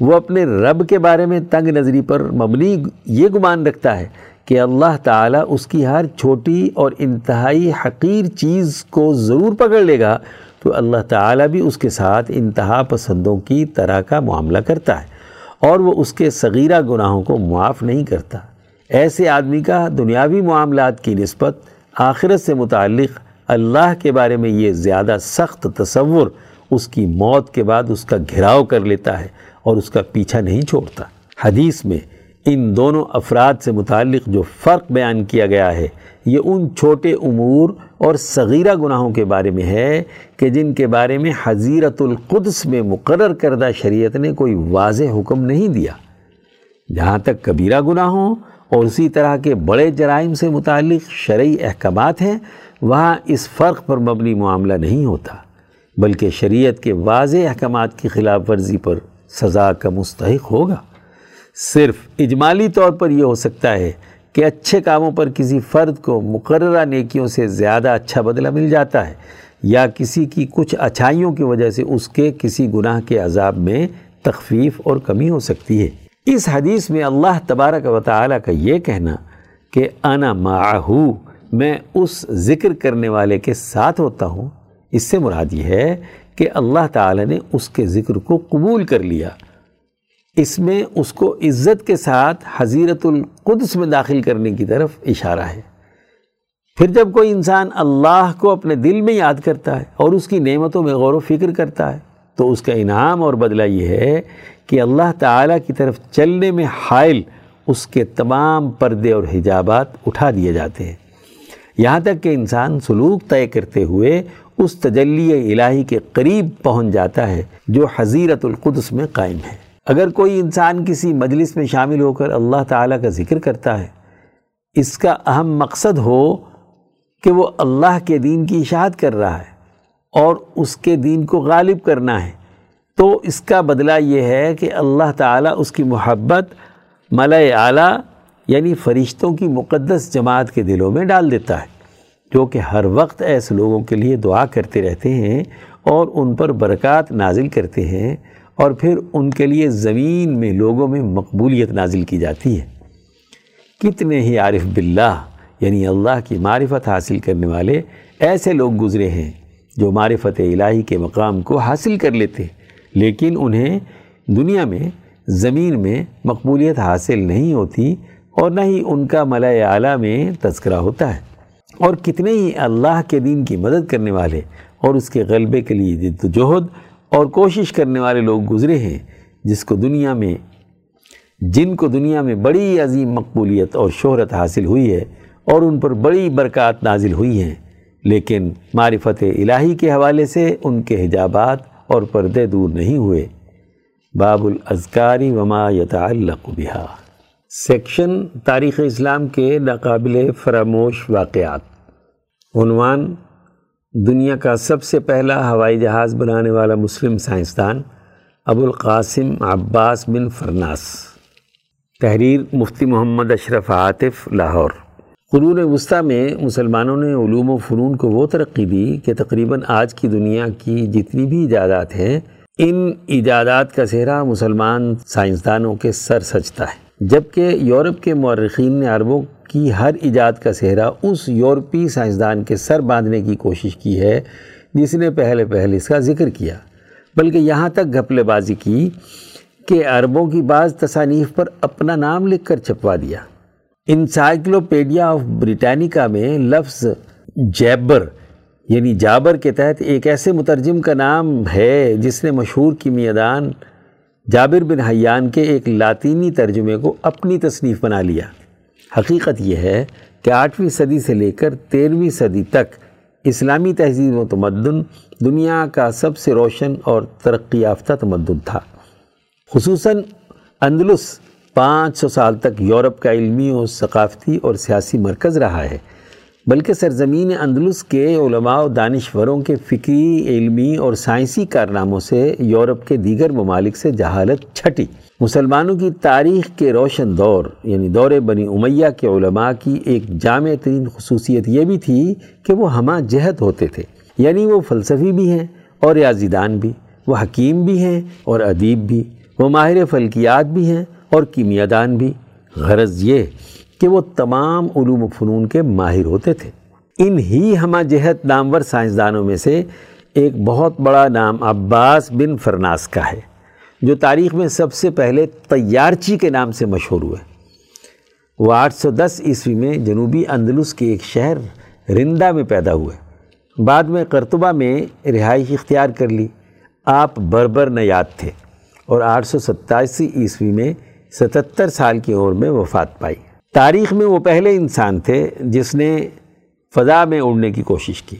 وہ اپنے رب کے بارے میں تنگ نظری پر مبنی یہ گمان رکھتا ہے کہ اللہ تعالیٰ اس کی ہر چھوٹی اور انتہائی حقیر چیز کو ضرور پکڑ لے گا تو اللہ تعالیٰ بھی اس کے ساتھ انتہا پسندوں کی طرح کا معاملہ کرتا ہے اور وہ اس کے صغیرہ گناہوں کو معاف نہیں کرتا۔ ایسے آدمی کا دنیاوی معاملات کی نسبت آخرت سے متعلق اللہ کے بارے میں یہ زیادہ سخت تصور اس کی موت کے بعد اس کا گھراؤ کر لیتا ہے۔ اور اس کا پیچھا نہیں چھوڑتا۔ حدیث میں ان دونوں افراد سے متعلق جو فرق بیان کیا گیا ہے، یہ ان چھوٹے امور اور صغیرہ گناہوں کے بارے میں ہے کہ جن کے بارے میں حضیرت القدس میں مقرر کردہ شریعت نے کوئی واضح حکم نہیں دیا۔ جہاں تک کبیرہ گناہوں اور اسی طرح کے بڑے جرائم سے متعلق شرعی احکامات ہیں، وہاں اس فرق پر مبنی معاملہ نہیں ہوتا، بلکہ شریعت کے واضح احکامات کی خلاف ورزی پر سزا کا مستحق ہوگا۔ صرف اجمالی طور پر یہ ہو سکتا ہے کہ اچھے کاموں پر کسی فرد کو مقررہ نیکیوں سے زیادہ اچھا بدلہ مل جاتا ہے یا کسی کی کچھ اچھائیوں کی وجہ سے اس کے کسی گناہ کے عذاب میں تخفیف اور کمی ہو سکتی ہے۔ اس حدیث میں اللہ تبارک و تعالیٰ کا یہ کہنا کہ انا معہو میں اس ذکر کرنے والے کے ساتھ ہوتا ہوں، اس سے مراد یہ ہے کہ اللہ تعالیٰ نے اس کے ذکر کو قبول کر لیا۔ اس میں اس کو عزت کے ساتھ حضیرت القدس میں داخل کرنے کی طرف اشارہ ہے۔ پھر جب کوئی انسان اللہ کو اپنے دل میں یاد کرتا ہے اور اس کی نعمتوں میں غور و فکر کرتا ہے، تو اس کا انعام اور بدلہ یہ ہے کہ اللہ تعالیٰ کی طرف چلنے میں حائل اس کے تمام پردے اور حجابات اٹھا دیے جاتے ہیں۔ یہاں تک کہ انسان سلوک طے کرتے ہوئے اس تجلی الہی کے قریب پہنچ جاتا ہے جو حضیرت القدس میں قائم ہے۔ اگر کوئی انسان کسی مجلس میں شامل ہو کر اللہ تعالیٰ کا ذکر کرتا ہے، اس کا اہم مقصد ہو کہ وہ اللہ کے دین کی اشاعت کر رہا ہے اور اس کے دین کو غالب کرنا ہے۔ تو اس کا بدلہ یہ ہے کہ اللہ تعالیٰ اس کی محبت ملئ اعلیٰ یعنی فرشتوں کی مقدس جماعت کے دلوں میں ڈال دیتا ہے۔ جو کہ ہر وقت ایسے لوگوں کے لیے دعا کرتے رہتے ہیں اور ان پر برکات نازل کرتے ہیں اور پھر ان کے لیے زمین میں لوگوں میں مقبولیت نازل کی جاتی ہے۔ کتنے ہی عارف باللہ یعنی اللہ کی معرفت حاصل کرنے والے ایسے لوگ گزرے ہیں جو معرفت الہی کے مقام کو حاصل کر لیتے لیکن انہیں دنیا میں، زمین میں مقبولیت حاصل نہیں ہوتی اور نہ ہی ان کا ملائے اعلیٰ میں تذکرہ ہوتا ہے۔ اور کتنے ہی اللہ کے دین کی مدد کرنے والے اور اس کے غلبے کے لیے جد و جہد اور کوشش کرنے والے لوگ گزرے ہیں، جس کو دنیا میں، جن کو دنیا میں بڑی عظیم مقبولیت اور شہرت حاصل ہوئی ہے اور ان پر بڑی برکات نازل ہوئی ہیں، لیکن معرفت الہی کے حوالے سے ان کے حجابات اور پردے دور نہیں ہوئے۔ باب الاذکاری وما یتعلق بہا سیکشن تاریخ اسلام کے ناقابل فراموش واقعات۔ عنوان، دنیا کا سب سے پہلا ہوائی جہاز بنانے والا مسلم سائنسدان ابو القاسم عباس بن فرناس۔ تحریر مفتی محمد اشرف عاطف، لاہور۔ قرون وسطی میں مسلمانوں نے علوم و فنون کو وہ ترقی دی کہ تقریباً آج کی دنیا کی جتنی بھی ایجادات ہیں، ان ایجادات کا سہرا مسلمان سائنسدانوں کے سر سجتا ہے۔ جبکہ یورپ کے مورخین نے عربوں کی ہر ایجاد کا سہرا اس یورپی سائنسدان کے سر باندھنے کی کوشش کی ہے، جس نے پہلے پہلے اس کا ذکر کیا۔ بلکہ یہاں تک گھپلے بازی کی کہ عربوں کی بعض تصانیف پر اپنا نام لکھ کر چھپوا دیا۔ انسائکلوپیڈیا آف بریٹانیکا میں لفظ جیبر یعنی جابر کے تحت ایک ایسے مترجم کا نام ہے جس نے مشہور کیمیادان جابر بن حیان کے ایک لاطینی ترجمے کو اپنی تصنیف بنا لیا۔ حقیقت یہ ہے کہ آٹھویں صدی سے لے کر تیرہویں صدی تک اسلامی تہذیب و تمدن دنیا کا سب سے روشن اور ترقی یافتہ تمدن تھا۔ خصوصاً اندلس پانچ سو سال تک یورپ کا علمی و ثقافتی اور سیاسی مرکز رہا ہے۔ بلکہ سرزمین اندلس کے علماء و دانشوروں کے فکری علمی اور سائنسی کارناموں سے یورپ کے دیگر ممالک سے جہالت چھٹی۔ مسلمانوں کی تاریخ کے روشن دور یعنی دور بنی امیہ کے علماء کی ایک جامع ترین خصوصیت یہ بھی تھی کہ وہ ہمہ جہت ہوتے تھے۔ یعنی وہ فلسفی بھی ہیں اور ریاضی دان بھی، وہ حکیم بھی ہیں اور ادیب بھی، وہ ماہر فلکیات بھی ہیں اور کیمیادان بھی۔ غرض یہ کہ وہ تمام علوم و فنون کے ماہر ہوتے تھے۔ ان ہی ہمہ جہت نامور سائنسدانوں میں سے ایک بہت بڑا نام عباس بن فرناس کا ہے، جو تاریخ میں سب سے پہلے تیارچی کے نام سے مشہور ہوئے۔ وہ آٹھ سو دس عیسوی میں جنوبی اندلس کے ایک شہر رندہ میں پیدا ہوئے۔ بعد میں قرطبہ میں رہائش اختیار کر لی۔ آپ بربر نیاد تھے اور آٹھ سو ستاسی عیسوی میں ستتر سال کی عمر میں وفات پائی۔ تاریخ میں وہ پہلے انسان تھے جس نے فضا میں اڑنے کی کوشش کی۔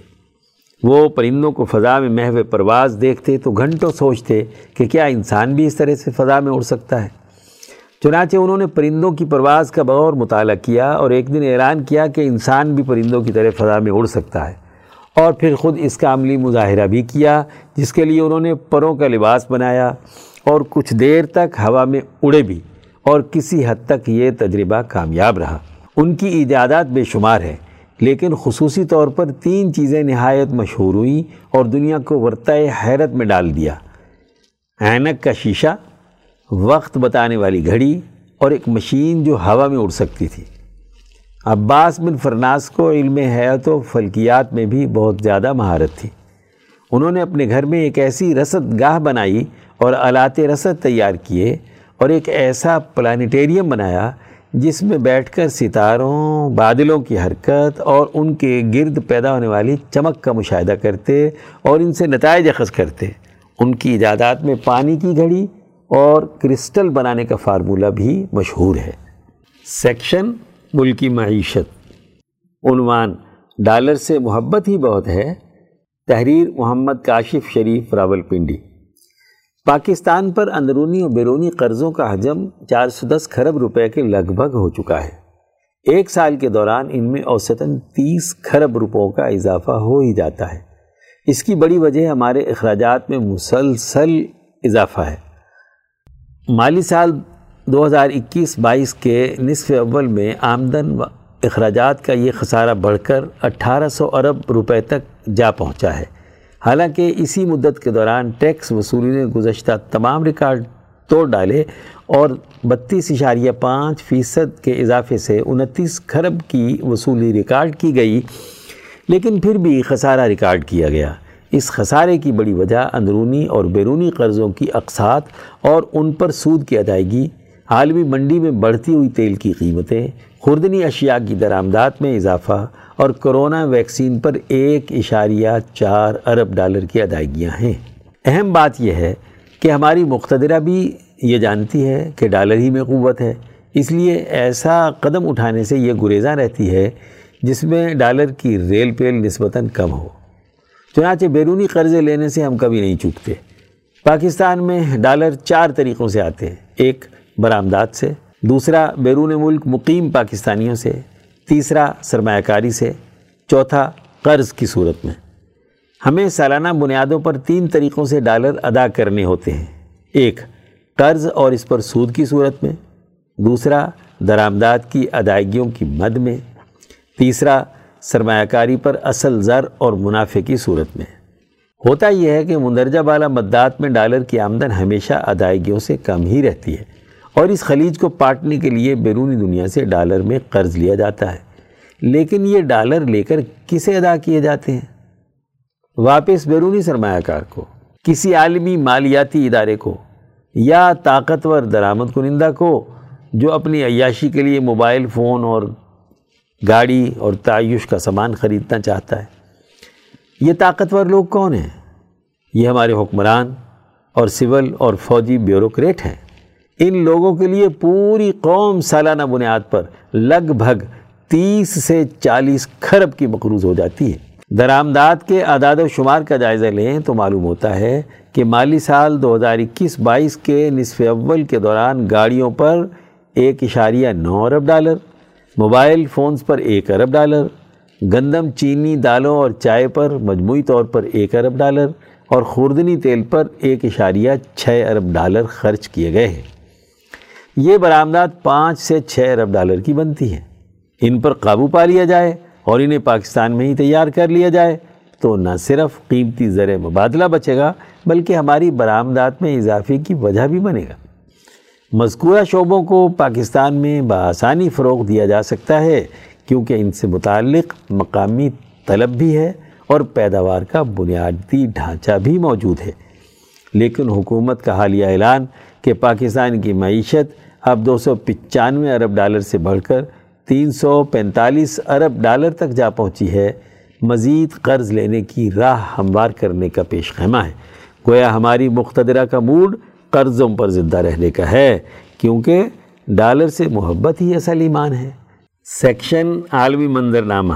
وہ پرندوں کو فضا میں محو پرواز دیکھتے تو گھنٹوں سوچتے کہ کیا انسان بھی اس طرح سے فضا میں اڑ سکتا ہے۔ چنانچہ انہوں نے پرندوں کی پرواز کا بغور مطالعہ کیا اور ایک دن اعلان کیا کہ انسان بھی پرندوں کی طرح فضا میں اڑ سکتا ہے۔ اور پھر خود اس کا عملی مظاہرہ بھی کیا، جس کے لیے انہوں نے پروں کا لباس بنایا اور کچھ دیر تک ہوا میں اڑے بھی۔ اور کسی حد تک یہ تجربہ کامیاب رہا۔ ان کی ایجادات بے شمار ہے لیکن خصوصی طور پر تین چیزیں نہایت مشہور ہوئیں اور دنیا کو ورتۂ حیرت میں ڈال دیا۔ اینک کا شیشہ، وقت بتانے والی گھڑی اور ایک مشین جو ہوا میں اڑ سکتی تھی۔ عباس بن فرناس کو علم حیات و فلکیات میں بھی بہت زیادہ مہارت تھی۔ انہوں نے اپنے گھر میں ایک ایسی رسد گاہ بنائی اور آلات رسد تیار کیے اور ایک ایسا پلانیٹیریم بنایا جس میں بیٹھ کر ستاروں، بادلوں کی حرکت اور ان کے گرد پیدا ہونے والی چمک کا مشاہدہ کرتے اور ان سے نتائج اخذ کرتے۔ ان کی ایجادات میں پانی کی گھڑی اور کرسٹل بنانے کا فارمولہ بھی مشہور ہے۔ سیکشن ملکی معیشت۔ عنوان ڈالر سے محبت ہی بہت ہے۔ تحریر محمد کاشف شریف راول پنڈی پاکستان پر اندرونی و بیرونی قرضوں کا حجم چار سو دس کھرب روپے کے لگ بھگ ہو چکا ہے۔ ایک سال کے دوران ان میں اوسطاً تیس کھرب روپوں کا اضافہ ہو ہی جاتا ہے۔ اس کی بڑی وجہ ہمارے اخراجات میں مسلسل اضافہ ہے۔ مالی سال دو ہزار اکیس بائیس کے نصف اول میں آمدن و اخراجات کا یہ خسارہ بڑھ کر اٹھارہ سو ارب روپے تک جا پہنچا ہے۔ حالانکہ اسی مدت کے دوران ٹیکس وصولی نے گزشتہ تمام ریکارڈ توڑ ڈالے اور بتیس اشاریہ پانچ فیصد کے اضافے سے انتیس کھرب کی وصولی ریکارڈ کی گئی، لیکن پھر بھی خسارہ ریکارڈ کیا گیا۔ اس خسارے کی بڑی وجہ اندرونی اور بیرونی قرضوں کی اقساط اور ان پر سود کی ادائیگی عالمی منڈی میں بڑھتی ہوئی تیل کی قیمتیں، خوردنی اشیاء کی درآمدات میں اضافہ اور کرونا ویکسین پر ایک اشاریہ چار ارب ڈالر کی ادائیگیاں ہیں۔ اہم بات یہ ہے کہ ہماری مقتدرہ بھی یہ جانتی ہے کہ ڈالر ہی میں قوت ہے۔ اس لیے ایسا قدم اٹھانے سے یہ گریزاں رہتی ہے جس میں ڈالر کی ریل پیل نسبتاً کم ہو۔ چنانچہ بیرونی قرضے لینے سے ہم کبھی نہیں چکتے پاکستان میں ڈالر چار طریقوں سے آتے ہیں۔ ایک برآمدات سے، دوسرا بیرون ملک مقیم پاکستانیوں سے، تیسرا سرمایہ کاری سے، چوتھا قرض کی صورت میں۔ ہمیں سالانہ بنیادوں پر تین طریقوں سے ڈالر ادا کرنے ہوتے ہیں۔ ایک، قرض اور اس پر سود کی صورت میں۔ دوسرا، درآمدات کی ادائیگیوں کی مد میں۔ تیسرا، سرمایہ کاری پر اصل زر اور منافع کی صورت میں۔ ہوتا یہ ہے کہ مندرجہ بالا مدات میں ڈالر کی آمدن ہمیشہ ادائیگیوں سے کم ہی رہتی ہے۔ اور اس خلیج کو پاٹنے کے لیے بیرونی دنیا سے ڈالر میں قرض لیا جاتا ہے۔ لیکن یہ ڈالر لے کر کسے ادا کیے جاتے ہیں؟ واپس بیرونی سرمایہ کار کو، کسی عالمی مالیاتی ادارے کو، یا طاقتور درآمد کنندہ کو، جو اپنی عیاشی کے لیے موبائل فون اور گاڑی اور تعیش کا سامان خریدنا چاہتا ہے۔ یہ طاقتور لوگ کون ہیں؟ یہ ہمارے حکمران اور سول اور فوجی بیوروکریٹ ہیں۔ ان لوگوں کے لیے پوری قوم سالانہ بنیاد پر لگ بھگ تیس سے چالیس کھرب کی مقروض ہو جاتی ہے۔ درآمدات کے اعداد و شمار کا جائزہ لیں تو معلوم ہوتا ہے کہ مالی سال دو ہزار اکیس بائیس کے نصف اول کے دوران گاڑیوں پر ایک اشاریہ نو ارب ڈالر، موبائل فونز پر ایک ارب ڈالر، گندم چینی دالوں اور چائے پر مجموعی طور پر ایک ارب ڈالر اور خوردنی تیل پر ایک اشاریہ چھ ارب ڈالر خرچ کیے گئے ہیں۔ یہ برآمدات پانچ سے چھ ارب ڈالر کی بنتی ہیں۔ ان پر قابو پا لیا جائے اور انہیں پاکستان میں ہی تیار کر لیا جائے تو نہ صرف قیمتی زر مبادلہ بچے گا بلکہ ہماری برآمدات میں اضافے کی وجہ بھی بنے گا۔ مذکورہ شعبوں کو پاکستان میں بآسانی فروغ دیا جا سکتا ہے کیونکہ ان سے متعلق مقامی طلب بھی ہے اور پیداوار کا بنیادی ڈھانچہ بھی موجود ہے۔ لیکن حکومت کا حالیہ اعلان کہ پاکستان کی معیشت اب دو سو پچانوے ارب ڈالر سے بڑھ کر تین سو پینتالیس ارب ڈالر تک جا پہنچی ہے۔ مزید قرض لینے کی راہ ہموار کرنے کا پیش خیمہ ہے۔ گویا ہماری مقتدرہ کا موڈ قرضوں پر زندہ رہنے کا ہے، کیونکہ ڈالر سے محبت ہی اصل ایمان ہے۔ سیکشن عالمی منظرنامہ،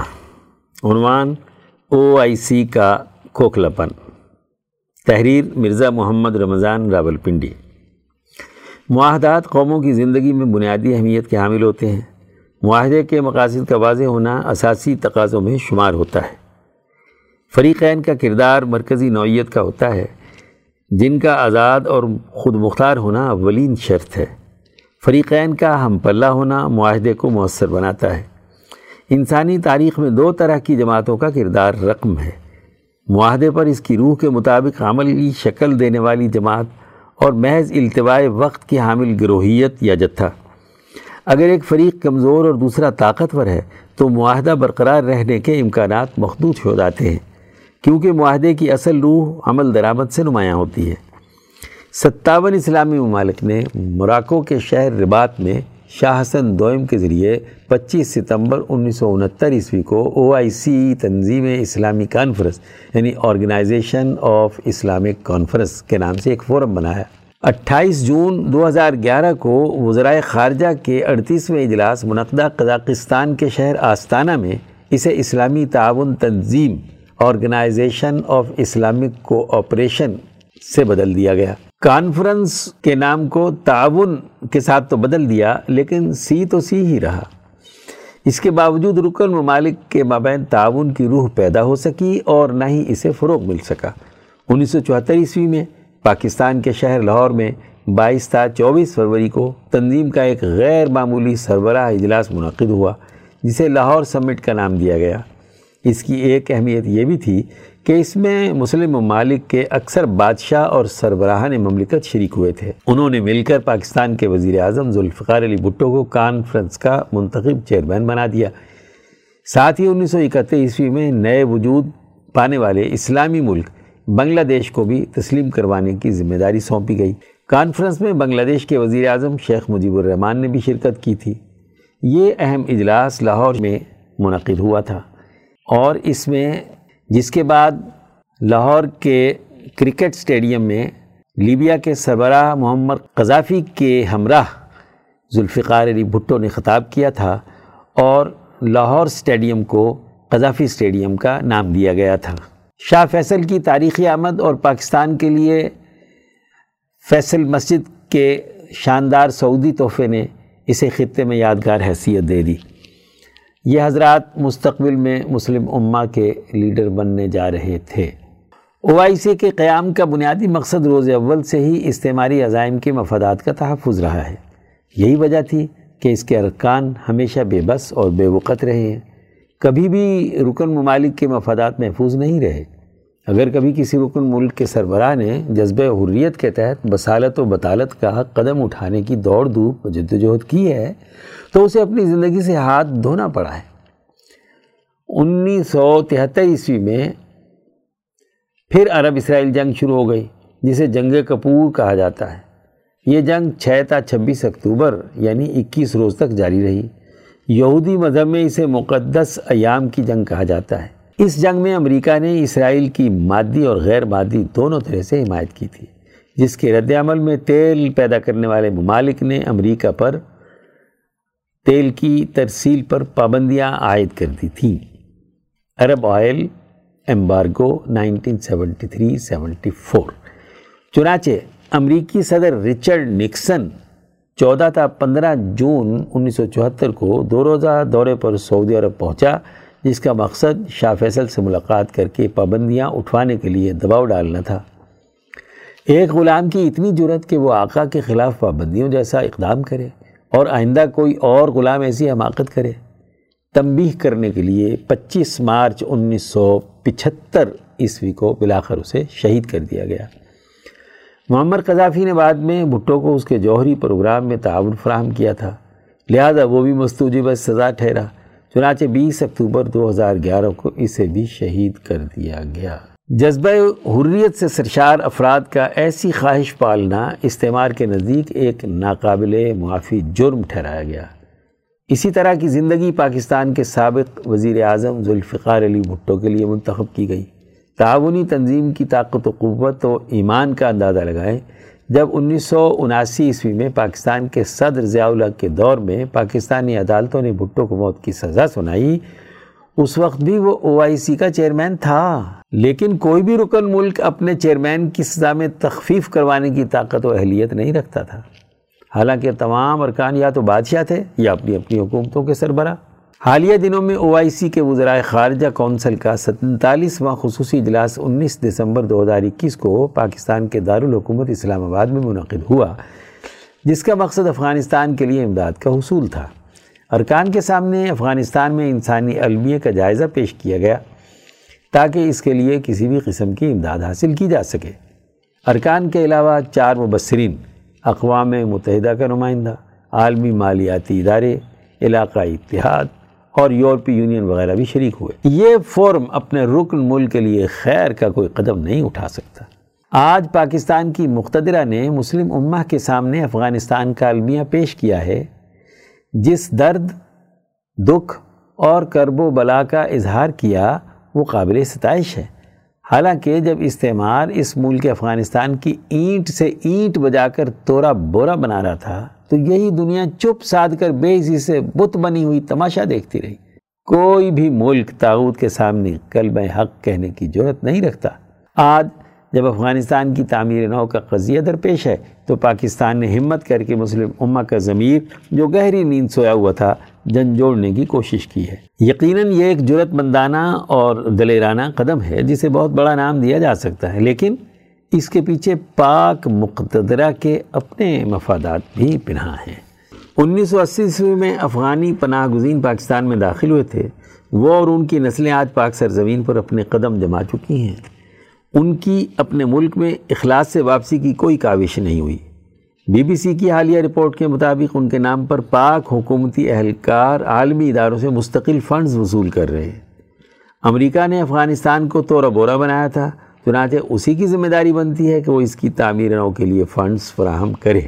عنوان او آئی سی کا کھوکھلا پن تحریر مرزا محمد رمضان راول پنڈی معاہدات قوموں کی زندگی میں بنیادی اہمیت کے حامل ہوتے ہیں۔ معاہدے کے مقاصد کا واضح ہونا اساسی تقاضوں میں شمار ہوتا ہے۔ فریقین کا کردار مرکزی نوعیت کا ہوتا ہے۔ جن کا آزاد اور خود مختار ہونا اولین شرط ہے۔ فریقین کا ہم پلہ ہونا معاہدے کو مؤثر بناتا ہے۔ انسانی تاریخ میں دو طرح کی جماعتوں کا کردار رقم ہے۔ معاہدے پر اس کی روح کے مطابق عملی شکل دینے والی جماعت اور محض التواء وقت کی حامل گروہیت یا جتھا۔ اگر ایک فریق کمزور اور دوسرا طاقتور ہے، تو معاہدہ برقرار رہنے کے امکانات مخدوط ہو جاتے ہیں، کیونکہ معاہدے کی اصل روح عمل درآمد سے نمایاں ہوتی ہے۔ ستاون اسلامی ممالک نے مراکو کے شہر رباط میں شاہ حسن دوئم کے ذریعے پچیس ستمبر انیس سو انہتر عیسوی کو او آئی سی تنظیم اسلامی کانفرنس یعنی آرگنائزیشن آف اسلامک کانفرنس کے نام سے ایک فورم بنایا۔ اٹھائیس جون دو ہزار گیارہ کو وزرائے خارجہ کے اڑتیسویں اجلاس منعقدہ قزاقستان کے شہر آستانہ میں اسے اسلامی تعاون تنظیم، آرگنائزیشن آف اسلامک کوآپریشن سے بدل دیا گیا۔ کانفرنس کے نام کو تعاون کے ساتھ تو بدل دیا، لیکن سی تو سی ہی رہا۔ اس کے باوجود رکن ممالک کے مابین تعاون کی روح پیدا ہو سکی اور نہ ہی اسے فروغ مل سکا۔ انیس سو چوہتر عیسوی میں پاکستان کے شہر لاہور میں بائیس تا چوبیس فروری کو تنظیم کا ایک غیر معمولی سربراہ اجلاس منعقد ہوا، جسے لاہور سمٹ کا نام دیا گیا۔ اس کی ایک اہمیت یہ بھی تھی کہ اس میں مسلم ممالک کے اکثر بادشاہ اور سربراہان مملکت شریک ہوئے تھے۔ انہوں نے مل کر پاکستان کے وزیر اعظم ذوالفقار علی بھٹو کو کانفرنس کا منتخب چیئرمین بنا دیا۔ ساتھ ہی انیس سو اکہتر عیسوی میں نئے وجود پانے والے اسلامی ملک بنگلہ دیش کو بھی تسلیم کروانے کی ذمہ داری سونپی گئی۔ کانفرنس میں بنگلہ دیش کے وزیر اعظم شیخ مجیب الرحمان نے بھی شرکت کی تھی۔ یہ اہم اجلاس لاہور میں منعقد ہوا تھا۔ اور اس میں جس کے بعد لاہور کے کرکٹ سٹیڈیم میں لیبیا کے سربراہ محمد قذافی کے ہمراہ ذوالفقار علی بھٹو نے خطاب کیا تھا اور لاہور سٹیڈیم کو قذافی سٹیڈیم کا نام دیا گیا تھا۔ شاہ فیصل کی تاریخی آمد اور پاکستان کے لیے فیصل مسجد کے شاندار سعودی تحفے نے اسے خطے میں یادگار حیثیت دے دی۔ یہ حضرات مستقبل میں مسلم امہ کے لیڈر بننے جا رہے تھے۔ او آئی سی کے قیام کا بنیادی مقصد روز اول سے ہی استعماری عزائم کے مفادات کا تحفظ رہا ہے۔ یہی وجہ تھی کہ اس کے ارکان ہمیشہ بے بس اور بے وقت رہے ہیں۔ کبھی بھی رکن ممالک کے مفادات محفوظ نہیں رہے۔ اگر کبھی کسی رکن ملک کے سربراہ نے جذبہ حریت کے تحت بصالت و بطالت کا قدم اٹھانے کی دوڑ دھوپ جدوجہد کی ہے، تو اسے اپنی زندگی سے ہاتھ دھونا پڑا ہے۔ انیس سو تہتر عیسوی میں پھر عرب اسرائیل جنگ شروع ہو گئی، جسے جنگ کپور کہا جاتا ہے۔ یہ جنگ چھ تا چھبیس اکتوبر یعنی اکیس روز تک جاری رہی۔ یہودی مذہب میں اسے مقدس ایام کی جنگ کہا جاتا ہے۔ اس جنگ میں امریکہ نے اسرائیل کی مادی اور غیر مادی دونوں طرح سے حمایت کی تھی، جس کے رد عمل میں تیل پیدا کرنے والے ممالک نے امریکہ پر تیل کی ترسیل پر پابندیاں عائد کر دی تھیں۔ Arab oil embargo nineteen seventy three seventy four. چنانچہ امریکی صدر رچرڈ نکسن چودہ تا پندرہ جون انیس سو چوہتر کو دو روزہ دورے پر سعودی عرب پہنچا۔ جس کا مقصد شاہ فیصل سے ملاقات کر کے پابندیاں اٹھوانے کے لیے دباؤ ڈالنا تھا۔ ایک غلام کی اتنی جرت کہ وہ آقا کے خلاف پابندیوں جیسا اقدام کرے اور آئندہ کوئی اور غلام ایسی حماقت کرے۔ تنبیہ کرنے کے لیے پچیس مارچ انیس سو پچھتر عیسوی کو بلاخر اسے شہید کر دیا گیا۔ محمد قذافی نے بعد میں بھٹو کو اس کے جوہری پروگرام میں تعاون فراہم کیا تھا۔ لہذا وہ بھی مستوجب سزا ٹھہرا۔ چنانچہ بیس اکتوبر دو ہزار گیارہ کو اسے بھی شہید کر دیا گیا۔ جذبہ حریت سے سرشار افراد کا ایسی خواہش پالنا استعمار کے نزدیک ایک ناقابل معافی جرم ٹھہرایا گیا۔ اسی طرح کی زندگی پاکستان کے سابق وزیر اعظم ذوالفقار علی بھٹو کے لیے منتخب کی گئی۔ تعاونی تنظیم کی طاقت و قوت و ایمان کا اندازہ لگائیں جب انیس سو اناسی عیسوی میں پاکستان کے صدر ضیاء الحق کے دور میں پاکستانی عدالتوں نے بھٹو کو موت کی سزا سنائی، اس وقت بھی وہ او آئی سی کا چیئرمین تھا۔ لیکن کوئی بھی رکن ملک اپنے چیئرمین کی سزا میں تخفیف کروانے کی طاقت و اہلیت نہیں رکھتا تھا۔ حالانکہ تمام ارکان یا تو بادشاہ تھے یا اپنی اپنی حکومتوں کے سربراہ۔ حالیہ دنوں میں او آئی سی کے وزرائے خارجہ کونسل کا ستنتالیسواں خصوصی اجلاس انیس دسمبر دو ہزار اکیس کو پاکستان کے دارالحکومت اسلام آباد میں منعقد ہوا، جس کا مقصد افغانستان کے لیے امداد کا حصول تھا۔ ارکان کے سامنے افغانستان میں انسانی المیہ کا جائزہ پیش کیا گیا تاکہ اس کے لیے کسی بھی قسم کی امداد حاصل کی جا سکے۔ ارکان کے علاوہ چار مبصرین، اقوام متحدہ کا نمائندہ، عالمی مالیاتی ادارے، علاقائی اتحاد اور یورپی یونین وغیرہ بھی شریک ہوئے۔ یہ فورم اپنے رکن ملک کے لیے خیر کا کوئی قدم نہیں اٹھا سکتا۔ آج پاکستان کی مقتدرہ نے مسلم امہ کے سامنے افغانستان کا المیہ پیش کیا ہے، جس درد، دکھ اور کرب و بلا کا اظہار کیا وہ قابل ستائش ہے۔ حالانکہ جب استعمار اس ملک افغانستان کی اینٹ سے اینٹ بجا کر تورا بورا بنا رہا تھا تو یہی دنیا چپ ساد کر بے سے بت بنی ہوئی تماشا دیکھتی رہی۔ کوئی بھی ملک تاغوت کے سامنے کلب حق کہنے کی ضرورت نہیں رکھتا۔ آج جب افغانستان کی تعمیر نو کا قضیہ درپیش ہے، تو پاکستان نے ہمت کر کے مسلم امہ کا ضمیر، جو گہری نیند سویا ہوا تھا، جن جوڑنے کی کوشش کی ہے۔ یقیناً یہ ایک جرت مندانہ اور دلیرانہ قدم ہے، جسے بہت بڑا نام دیا جا سکتا ہے، لیکن اس کے پیچھے پاک مقتدرہ کے اپنے مفادات بھی پنہا ہیں۔ انیس سو اسی عیسوی میں افغانی پناہ گزین پاکستان میں داخل ہوئے تھے۔ وہ اور ان کی نسلیں آج پاک سرزمین پر اپنے قدم جما چکی ہیں۔ ان کی اپنے ملک میں اخلاص سے واپسی کی کوئی کاوش نہیں ہوئی۔ بی بی سی کی حالیہ رپورٹ کے مطابق ان کے نام پر پاک حکومتی اہلکار عالمی اداروں سے مستقل فنڈز وصول کر رہے۔ ہیں امریکہ نے افغانستان کو تورا بورا بنایا تھا۔ چنانچہ اسی کی ذمہ داری بنتی ہے کہ وہ اس کی تعمیر نو کے لیے فنڈز فراہم کرے۔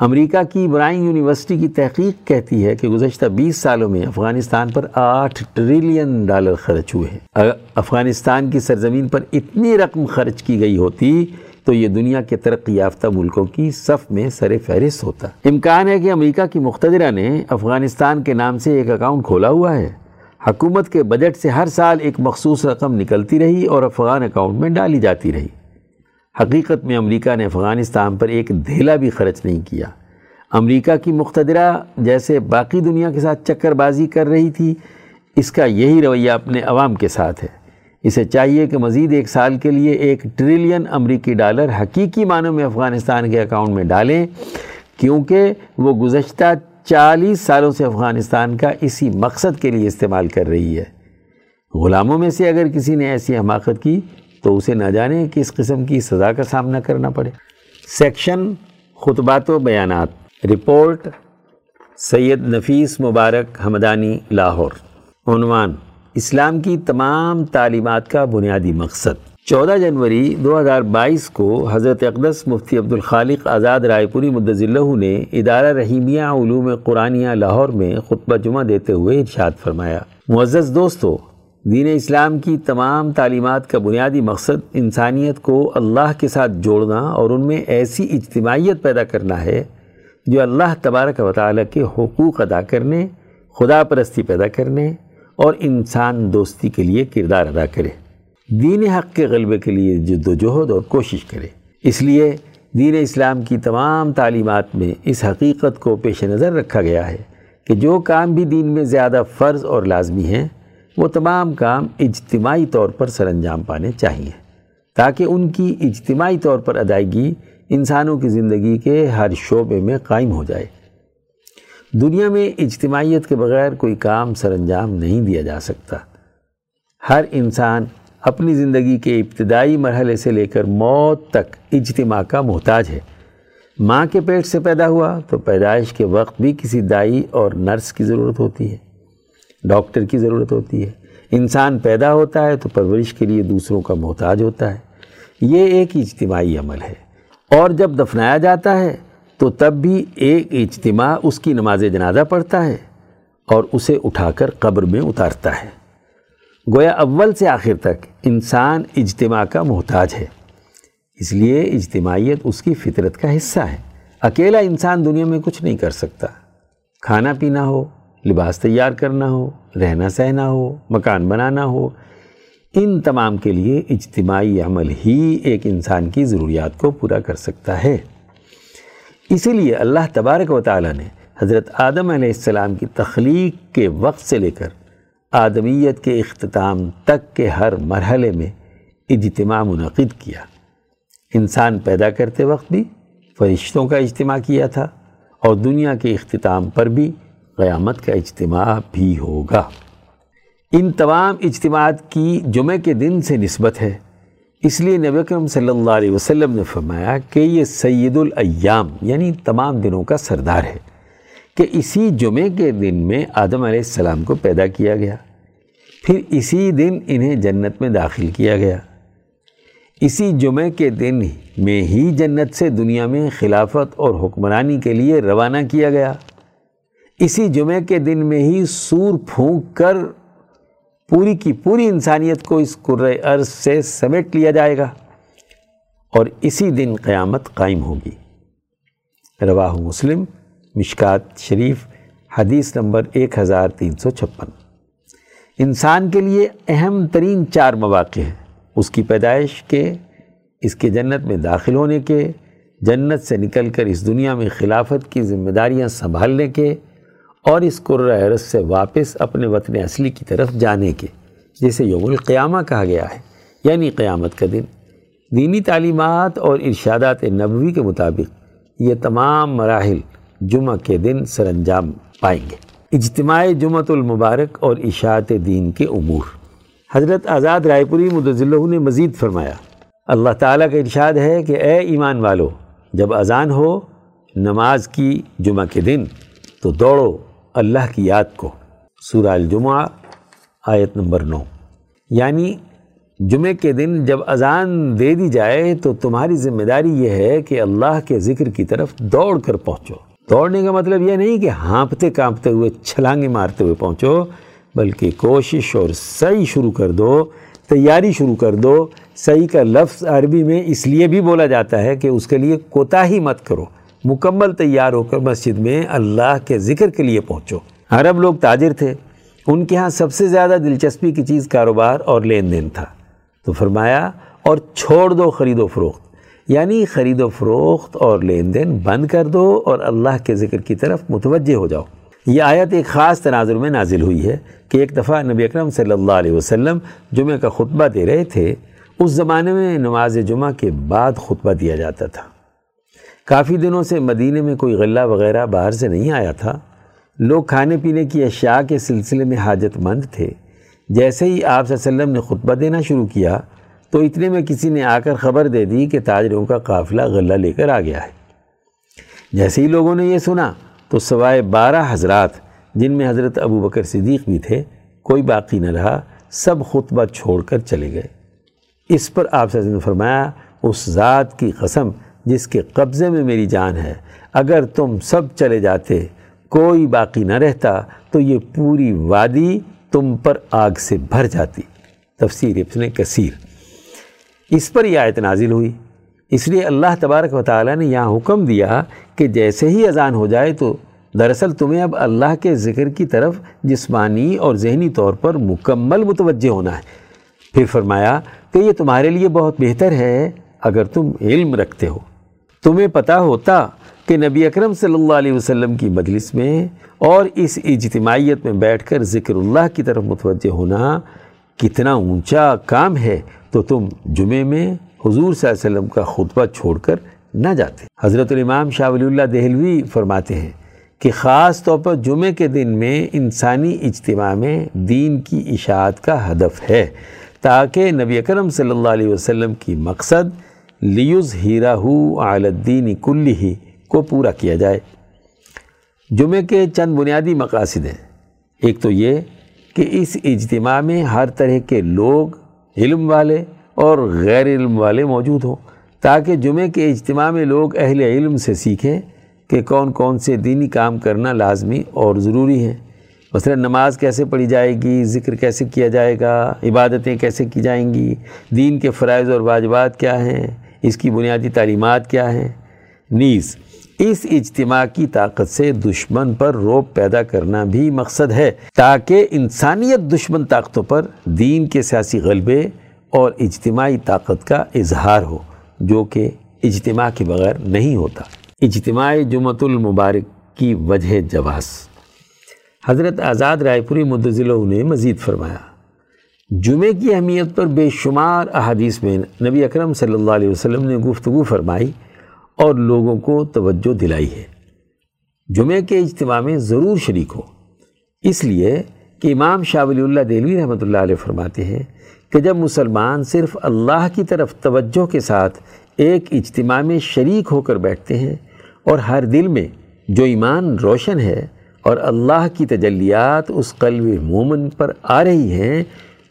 امریکہ کی برائن یونیورسٹی کی تحقیق کہتی ہے کہ گزشتہ بیس سالوں میں افغانستان پر آٹھ ٹریلین ڈالر خرچ ہوئے ہیں۔ اگر افغانستان کی سرزمین پر اتنی رقم خرچ کی گئی ہوتی تو یہ دنیا کے ترقی یافتہ ملکوں کی صف میں سر فہرست ہوتا۔ امکان ہے کہ امریکہ کی مقتدرہ نے افغانستان کے نام سے ایک اکاؤنٹ کھولا ہوا ہے۔ حکومت کے بجٹ سے ہر سال ایک مخصوص رقم نکلتی رہی اور افغان اکاؤنٹ میں ڈالی جاتی رہی۔ حقیقت میں امریکہ نے افغانستان پر ایک دھیلا بھی خرچ نہیں کیا۔ امریکہ کی مقتدرہ جیسے باقی دنیا کے ساتھ چکر بازی کر رہی تھی، اس کا یہی رویہ اپنے عوام کے ساتھ ہے۔ اسے چاہیے کہ مزید ایک سال کے لیے ایک ٹریلین امریکی ڈالر حقیقی معنوں میں افغانستان کے اکاؤنٹ میں ڈالیں، کیونکہ وہ گزشتہ چالیس سالوں سے افغانستان کا اسی مقصد کے لیے استعمال کر رہی ہے۔ غلاموں میں سے اگر کسی نے ایسی حماقت کی تو اسے نہ جانے کہ اس قسم کی سزا کا سامنا کرنا پڑے۔ سیکشن خطبات و بیانات۔ رپورٹ سید نفیس مبارک حمدانی لاہور۔ عنوان اسلام کی تمام تعلیمات کا بنیادی مقصد۔ چودہ جنوری دو ہزار بائیس کو حضرت اقدس مفتی عبدالخالق آزاد رائے پوری اللہ نے ادارہ رحیمیہ علوم قرآنیہ لاہور میں خطبہ جمعہ دیتے ہوئے ارشاد فرمایا۔ معزز دوستو، دین اسلام کی تمام تعلیمات کا بنیادی مقصد انسانیت کو اللہ کے ساتھ جوڑنا اور ان میں ایسی اجتماعیت پیدا کرنا ہے جو اللہ تبارک و تعالیٰ کے حقوق ادا کرنے، خدا پرستی پیدا کرنے اور انسان دوستی کے لیے کردار ادا کرے۔ دین حق کے غلبے کے لیے جد و جہد اور کوشش کرے۔ اس لیے دین اسلام کی تمام تعلیمات میں اس حقیقت کو پیش نظر رکھا گیا ہے کہ جو کام بھی دین میں زیادہ فرض اور لازمی ہیں، وہ تمام کام اجتماعی طور پر سر انجام پانے چاہیے۔ تاکہ ان کی اجتماعی طور پر ادائیگی انسانوں کی زندگی کے ہر شعبے میں قائم ہو جائے۔ دنیا میں اجتماعیت کے بغیر کوئی کام سر انجام نہیں دیا جا سکتا۔ ہر انسان اپنی زندگی کے ابتدائی مرحلے سے لے کر موت تک اجتماع کا محتاج ہے۔ ماں کے پیٹ سے پیدا ہوا تو پیدائش کے وقت بھی کسی دائی اور نرس کی ضرورت ہوتی ہے، ڈاکٹر کی ضرورت ہوتی ہے۔ انسان پیدا ہوتا ہے تو پرورش کے لیے دوسروں کا محتاج ہوتا ہے۔ یہ ایک اجتماعی عمل ہے۔ اور جب دفنایا جاتا ہے تو تب بھی ایک اجتماع اس کی نماز جنازہ پڑھتا ہے اور اسے اٹھا کر قبر میں اتارتا ہے۔ گویا اول سے آخر تک انسان اجتماع کا محتاج ہے۔ اس لیے اجتماعیت اس کی فطرت کا حصہ ہے۔ اکیلا انسان دنیا میں کچھ نہیں کر سکتا۔ کھانا پینا ہو، لباس تیار کرنا ہو، رہنا سہنا ہو، مکان بنانا ہو، ان تمام کے لیے اجتماعی عمل ہی ایک انسان کی ضروریات کو پورا کر سکتا ہے۔ اسی لیے اللہ تبارک و تعالیٰ نے حضرت آدم علیہ السلام کی تخلیق کے وقت سے لے کر آدمیت کے اختتام تک کے ہر مرحلے میں اجتماع منعقد کیا۔ انسان پیدا کرتے وقت بھی فرشتوں کا اجتماع کیا تھا اور دنیا کے اختتام پر بھی قیامت کا اجتماع بھی ہوگا۔ ان تمام اجتماعات کی جمعہ کے دن سے نسبت ہے۔ اس لیے نبی اکرم صلی اللہ علیہ وسلم نے فرمایا کہ یہ سید الایام یعنی تمام دنوں کا سردار ہے۔ کہ اسی جمعے کے دن میں آدم علیہ السلام کو پیدا کیا گیا۔ پھر اسی دن انہیں جنت میں داخل کیا گیا۔ اسی جمعے کے دن میں ہی جنت سے دنیا میں خلافت اور حکمرانی کے لیے روانہ کیا گیا۔ اسی جمعے کے دن میں ہی سور پھونک کر پوری کی پوری انسانیت کو اس ارض سے سمیٹ لیا جائے گا اور اسی دن قیامت قائم ہوگی۔ رواہ مسلم مشکات شریف، حدیث نمبر ایک ہزار تین سو چھپن۔ انسان کے لیے اہم ترین چار مواقع ہیں۔ اس کی پیدائش کے، اس کے جنت میں داخل ہونے کے، جنت سے نکل کر اس دنیا میں خلافت کی ذمہ داریاں سنبھالنے کے، اور اس عرص سے واپس اپنے وطن اصلی کی طرف جانے کے، جسے یوم القیامہ کہا گیا ہے۔ یعنی قیامت کا دن۔ دینی تعلیمات اور ارشادات نبوی کے مطابق یہ تمام مراحل جمعہ کے دن سر انجام پائیں گے۔ اجتماع جمعۃ المبارک اور اشاعت دین کے امور۔ حضرت آزاد رائے پوری مدضلہ نے مزید فرمایا، اللہ تعالیٰ کا ارشاد ہے کہ اے ایمان والو، جب اذان ہو، نماز کی جمعہ کے دن تو دوڑو اللہ کی یاد کو۔ سورہ الجمعہ، آیت نمبر نو۔ یعنی جمعہ کے دن جب اذان دے دی جائے تو تمہاری ذمہ داری یہ ہے کہ اللہ کے ذکر کی طرف دوڑ کر پہنچو۔ دوڑنے کا مطلب یہ نہیں کہ ہانپتے کانپتے ہوئے چھلانگے مارتے ہوئے پہنچو، بلکہ کوشش اور صحیح شروع کر دو، تیاری شروع کر دو۔ صحیح کا لفظ عربی میں اس لیے بھی بولا جاتا ہے کہ اس کے لیے کوتا ہی مت کرو۔ مکمل تیار ہو کر مسجد میں اللہ کے ذکر کے لیے پہنچو۔ عرب لوگ تاجر تھے۔ ان کے ہاں سب سے زیادہ دلچسپی کی چیز کاروبار اور لین دین تھا۔ تو فرمایا، اور چھوڑ دو، خرید و فروخت۔ یعنی خرید و فروخت اور لین دین بند کر دو اور اللہ کے ذکر کی طرف متوجہ ہو جاؤ۔ یہ آیت ایک خاص تناظر میں نازل ہوئی ہے کہ ایک دفعہ نبی اکرم صلی اللہ علیہ وسلم جمعہ کا خطبہ دے رہے تھے۔ اس زمانے میں نماز جمعہ کے بعد خطبہ دیا جاتا تھا۔ کافی دنوں سے مدینہ میں کوئی غلہ وغیرہ باہر سے نہیں آیا تھا۔ لوگ کھانے پینے کی اشیاء کے سلسلے میں حاجت مند تھے۔ جیسے ہی آپ صلی اللہ علیہ وسلم نے خطبہ دینا شروع کیا تو اتنے میں کسی نے آ کر خبر دے دی کہ تاجروں کا قافلہ غلہ لے کر آ گیا ہے۔ جیسے ہی لوگوں نے یہ سنا، تو سوائے بارہ حضرات، جن میں حضرت ابو بکر صدیق بھی تھے، کوئی باقی نہ رہا، سب خطبہ چھوڑ کر چلے گئے۔ اس پر آپ سے فرمایا، اس ذات کی قسم جس کے قبضے میں میری جان ہے، اگر تم سب چلے جاتے، کوئی باقی نہ رہتا، تو یہ پوری وادی تم پر آگ سے بھر جاتی۔ تفسیر ابن کثیر۔ اس پر یہ آیت نازل ہوئی۔ اس لیے اللہ تبارک و تعالیٰ نے یہاں حکم دیا کہ جیسے ہی اذان ہو جائے تو دراصل تمہیں اب اللہ کے ذکر کی طرف جسمانی اور ذہنی طور پر مکمل متوجہ ہونا ہے۔ پھر فرمایا کہ یہ تمہارے لیے بہت بہتر ہے اگر تم علم رکھتے ہو۔ تمہیں پتہ ہوتا کہ نبی اکرم صلی اللہ علیہ وسلم کی مجلس میں اور اس اجتماعیت میں بیٹھ کر ذکر اللہ کی طرف متوجہ ہونا کتنا اونچا کام ہے۔ تو تم جمعے میں حضور صلی اللہ علیہ وسلم کا خطبہ چھوڑ کر نہ جاتے۔ حضرت الامام شاہ ولی اللہ دہلوی فرماتے ہیں کہ خاص طور پر جمعے کے دن میں انسانی اجتماع میں دین کی اشاعت کا ہدف ہے، تاکہ نبی اکرم صلی اللہ علیہ وسلم کی مقصد لیوز ہیرا الدین کلی ہی کو پورا کیا جائے۔ جمعے کے چند بنیادی مقاصد ہیں۔ ایک تو یہ کہ اس اجتماع میں ہر طرح کے لوگ علم والے اور غیر علم والے موجود ہوں، تاکہ جمعے کے اجتماع میں لوگ اہل علم سے سیکھیں کہ کون کون سے دینی کام کرنا لازمی اور ضروری ہیں۔ مثلا نماز کیسے پڑھی جائے گی، ذکر کیسے کیا جائے گا، عبادتیں کیسے کی جائیں گی، دین کے فرائض اور واجبات کیا ہیں، اس کی بنیادی تعلیمات کیا ہیں۔ نیز اس اجتماع کی طاقت سے دشمن پر روپ پیدا کرنا بھی مقصد ہے، تاکہ انسانیت دشمن طاقتوں پر دین کے سیاسی غلبے اور اجتماعی طاقت کا اظہار ہو، جو کہ اجتماع کے بغیر نہیں ہوتا۔ اجتماع جمعۃ المبارک کی وجہ جواز۔ حضرت آزاد رائے پوری مدضلہ نے مزید فرمایا جمعے کی اہمیت پر بے شمار احادیث میں نبی اکرم صلی اللہ علیہ وسلم نے گفتگو فرمائی اور لوگوں کو توجہ دلائی ہے۔ جمعے کے اجتماع میں ضرور شریک ہو۔ اس لیے کہ امام شاہ ولی اللہ دہلوی رحمۃ اللہ علیہ فرماتے ہیں کہ جب مسلمان صرف اللہ کی طرف توجہ کے ساتھ ایک اجتماع میں شریک ہو کر بیٹھتے ہیں اور ہر دل میں جو ایمان روشن ہے اور اللہ کی تجلیات اس قلب مومن پر آ رہی ہیں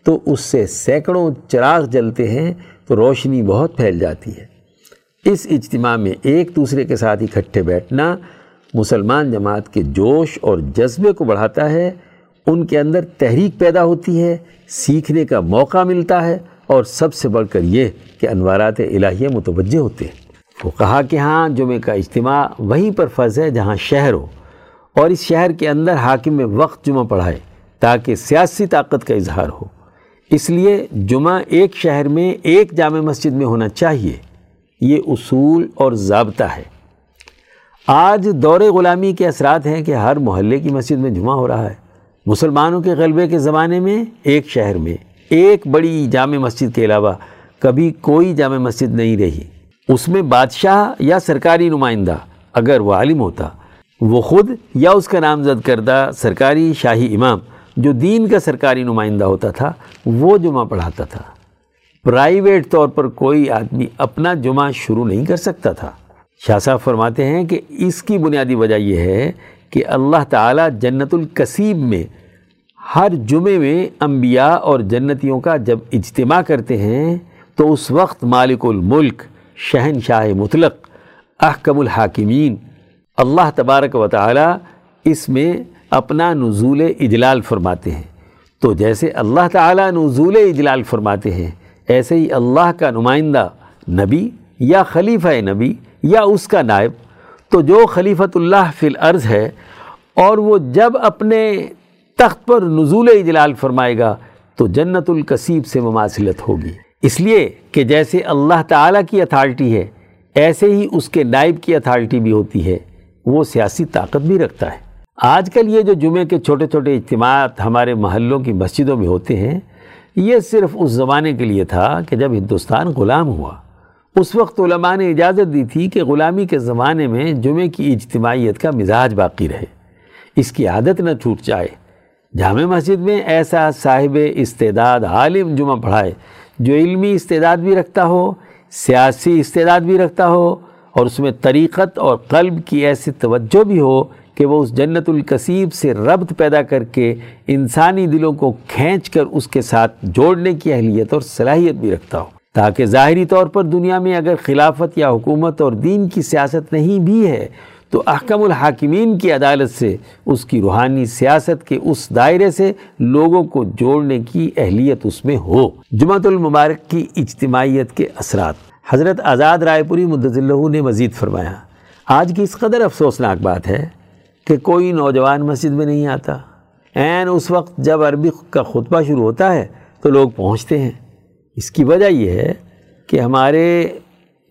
تو اس سے سینکڑوں چراغ جلتے ہیں تو روشنی بہت پھیل جاتی ہے۔ اس اجتماع میں ایک دوسرے کے ساتھ اکٹھے بیٹھنا مسلمان جماعت کے جوش اور جذبے کو بڑھاتا ہے، ان کے اندر تحریک پیدا ہوتی ہے، سیکھنے کا موقع ملتا ہے اور سب سے بڑھ کر یہ کہ انوارات الہیہ متوجہ ہوتے ہیں۔ وہ کہا کہ ہاں جمعہ کا اجتماع وہیں پر فرض ہے جہاں شہر ہو اور اس شہر کے اندر حاکم میں وقت جمعہ پڑھائے تاکہ سیاسی طاقت کا اظہار ہو۔ اس لیے جمعہ ایک شہر میں، ایک جامع مسجد میں ہونا چاہیے۔ یہ اصول اور ضابطہ ہے۔ آج دور غلامی کے اثرات ہیں کہ ہر محلے کی مسجد میں جمعہ ہو رہا ہے۔ مسلمانوں کے غلبے کے زمانے میں ایک شہر میں، ایک بڑی جامع مسجد کے علاوہ کبھی کوئی جامع مسجد نہیں رہی۔ اس میں بادشاہ یا سرکاری نمائندہ اگر وہ عالم ہوتا، وہ خود یا اس کا نامزد کردہ سرکاری شاہی امام جو دین کا سرکاری نمائندہ ہوتا تھا، وہ جمعہ پڑھاتا تھا۔ پرائیویٹ طور پر کوئی آدمی اپنا جمعہ شروع نہیں کر سکتا تھا۔ شاہ صاحب فرماتے ہیں کہ اس کی بنیادی وجہ یہ ہے کہ اللہ تعالیٰ جنت القصیب میں ہر جمعے میں انبیاء اور جنتیوں کا جب اجتماع کرتے ہیں تو اس وقت مالک الملک، شہنشاہ مطلق، احکم الحاکمین، اللہ تبارک و تعالی اس میں اپنا نزول اجلال فرماتے ہیں۔ تو جیسے اللہ تعالی نزول اجلال فرماتے ہیں ایسے ہی اللہ کا نمائندہ نبی یا خلیفہ نبی یا اس کا نائب، تو جو خلیفۃ اللہ فی الارض ہے، اور وہ جب اپنے تخت پر نزول اجلال فرمائے گا، تو جنت القصیب سے مماثلت ہوگی۔ اس لیے کہ جیسے اللہ تعالیٰ کی اتھارٹی ہے، ایسے ہی اس کے نائب کی اتھارٹی بھی ہوتی ہے۔ وہ سیاسی طاقت بھی رکھتا ہے۔ آج کل یہ جو جمعے کے چھوٹے چھوٹے اجتماعات ہمارے محلوں کی مسجدوں میں ہوتے ہیں یہ صرف اس زمانے کے لیے تھا کہ جب ہندوستان غلام ہوا، اس وقت علماء نے اجازت دی تھی کہ غلامی کے زمانے میں جمعے کی اجتماعیت کا مزاج باقی رہے۔ اس کی عادت نہ چھوٹ جائے۔ جامع مسجد میں ایسا صاحب استعداد عالم جمعہ پڑھائے جو علمی استعداد بھی رکھتا ہو، سیاسی استعداد بھی رکھتا ہو اور اس میں طریقت اور قلب کی ایسی توجہ بھی ہو کہ وہ اس جنت القصیب سے ربط پیدا کر کے انسانی دلوں کو کھینچ کر اس کے ساتھ جوڑنے کی اہلیت اور صلاحیت بھی رکھتا ہو۔ تاکہ ظاہری طور پر دنیا میں اگر خلافت یا حکومت اور دین کی سیاست نہیں بھی ہے، تو احکم الحاکمین کی عدالت سے، اس کی روحانی سیاست کے اس دائرے سے لوگوں کو جوڑنے کی اہلیت اس میں ہو۔ جمعۃ المبارک کی اجتماعیت کے اثرات۔ حضرت آزاد رائے پوری مدض اللہ نے مزید فرمایا، آج کی اس قدر افسوسناک بات ہے کہ کوئی نوجوان مسجد میں نہیں آتا۔ عین اس وقت جب عربی کا خطبہ شروع ہوتا ہے تو لوگ پہنچتے ہیں۔ اس کی وجہ یہ ہے کہ ہمارے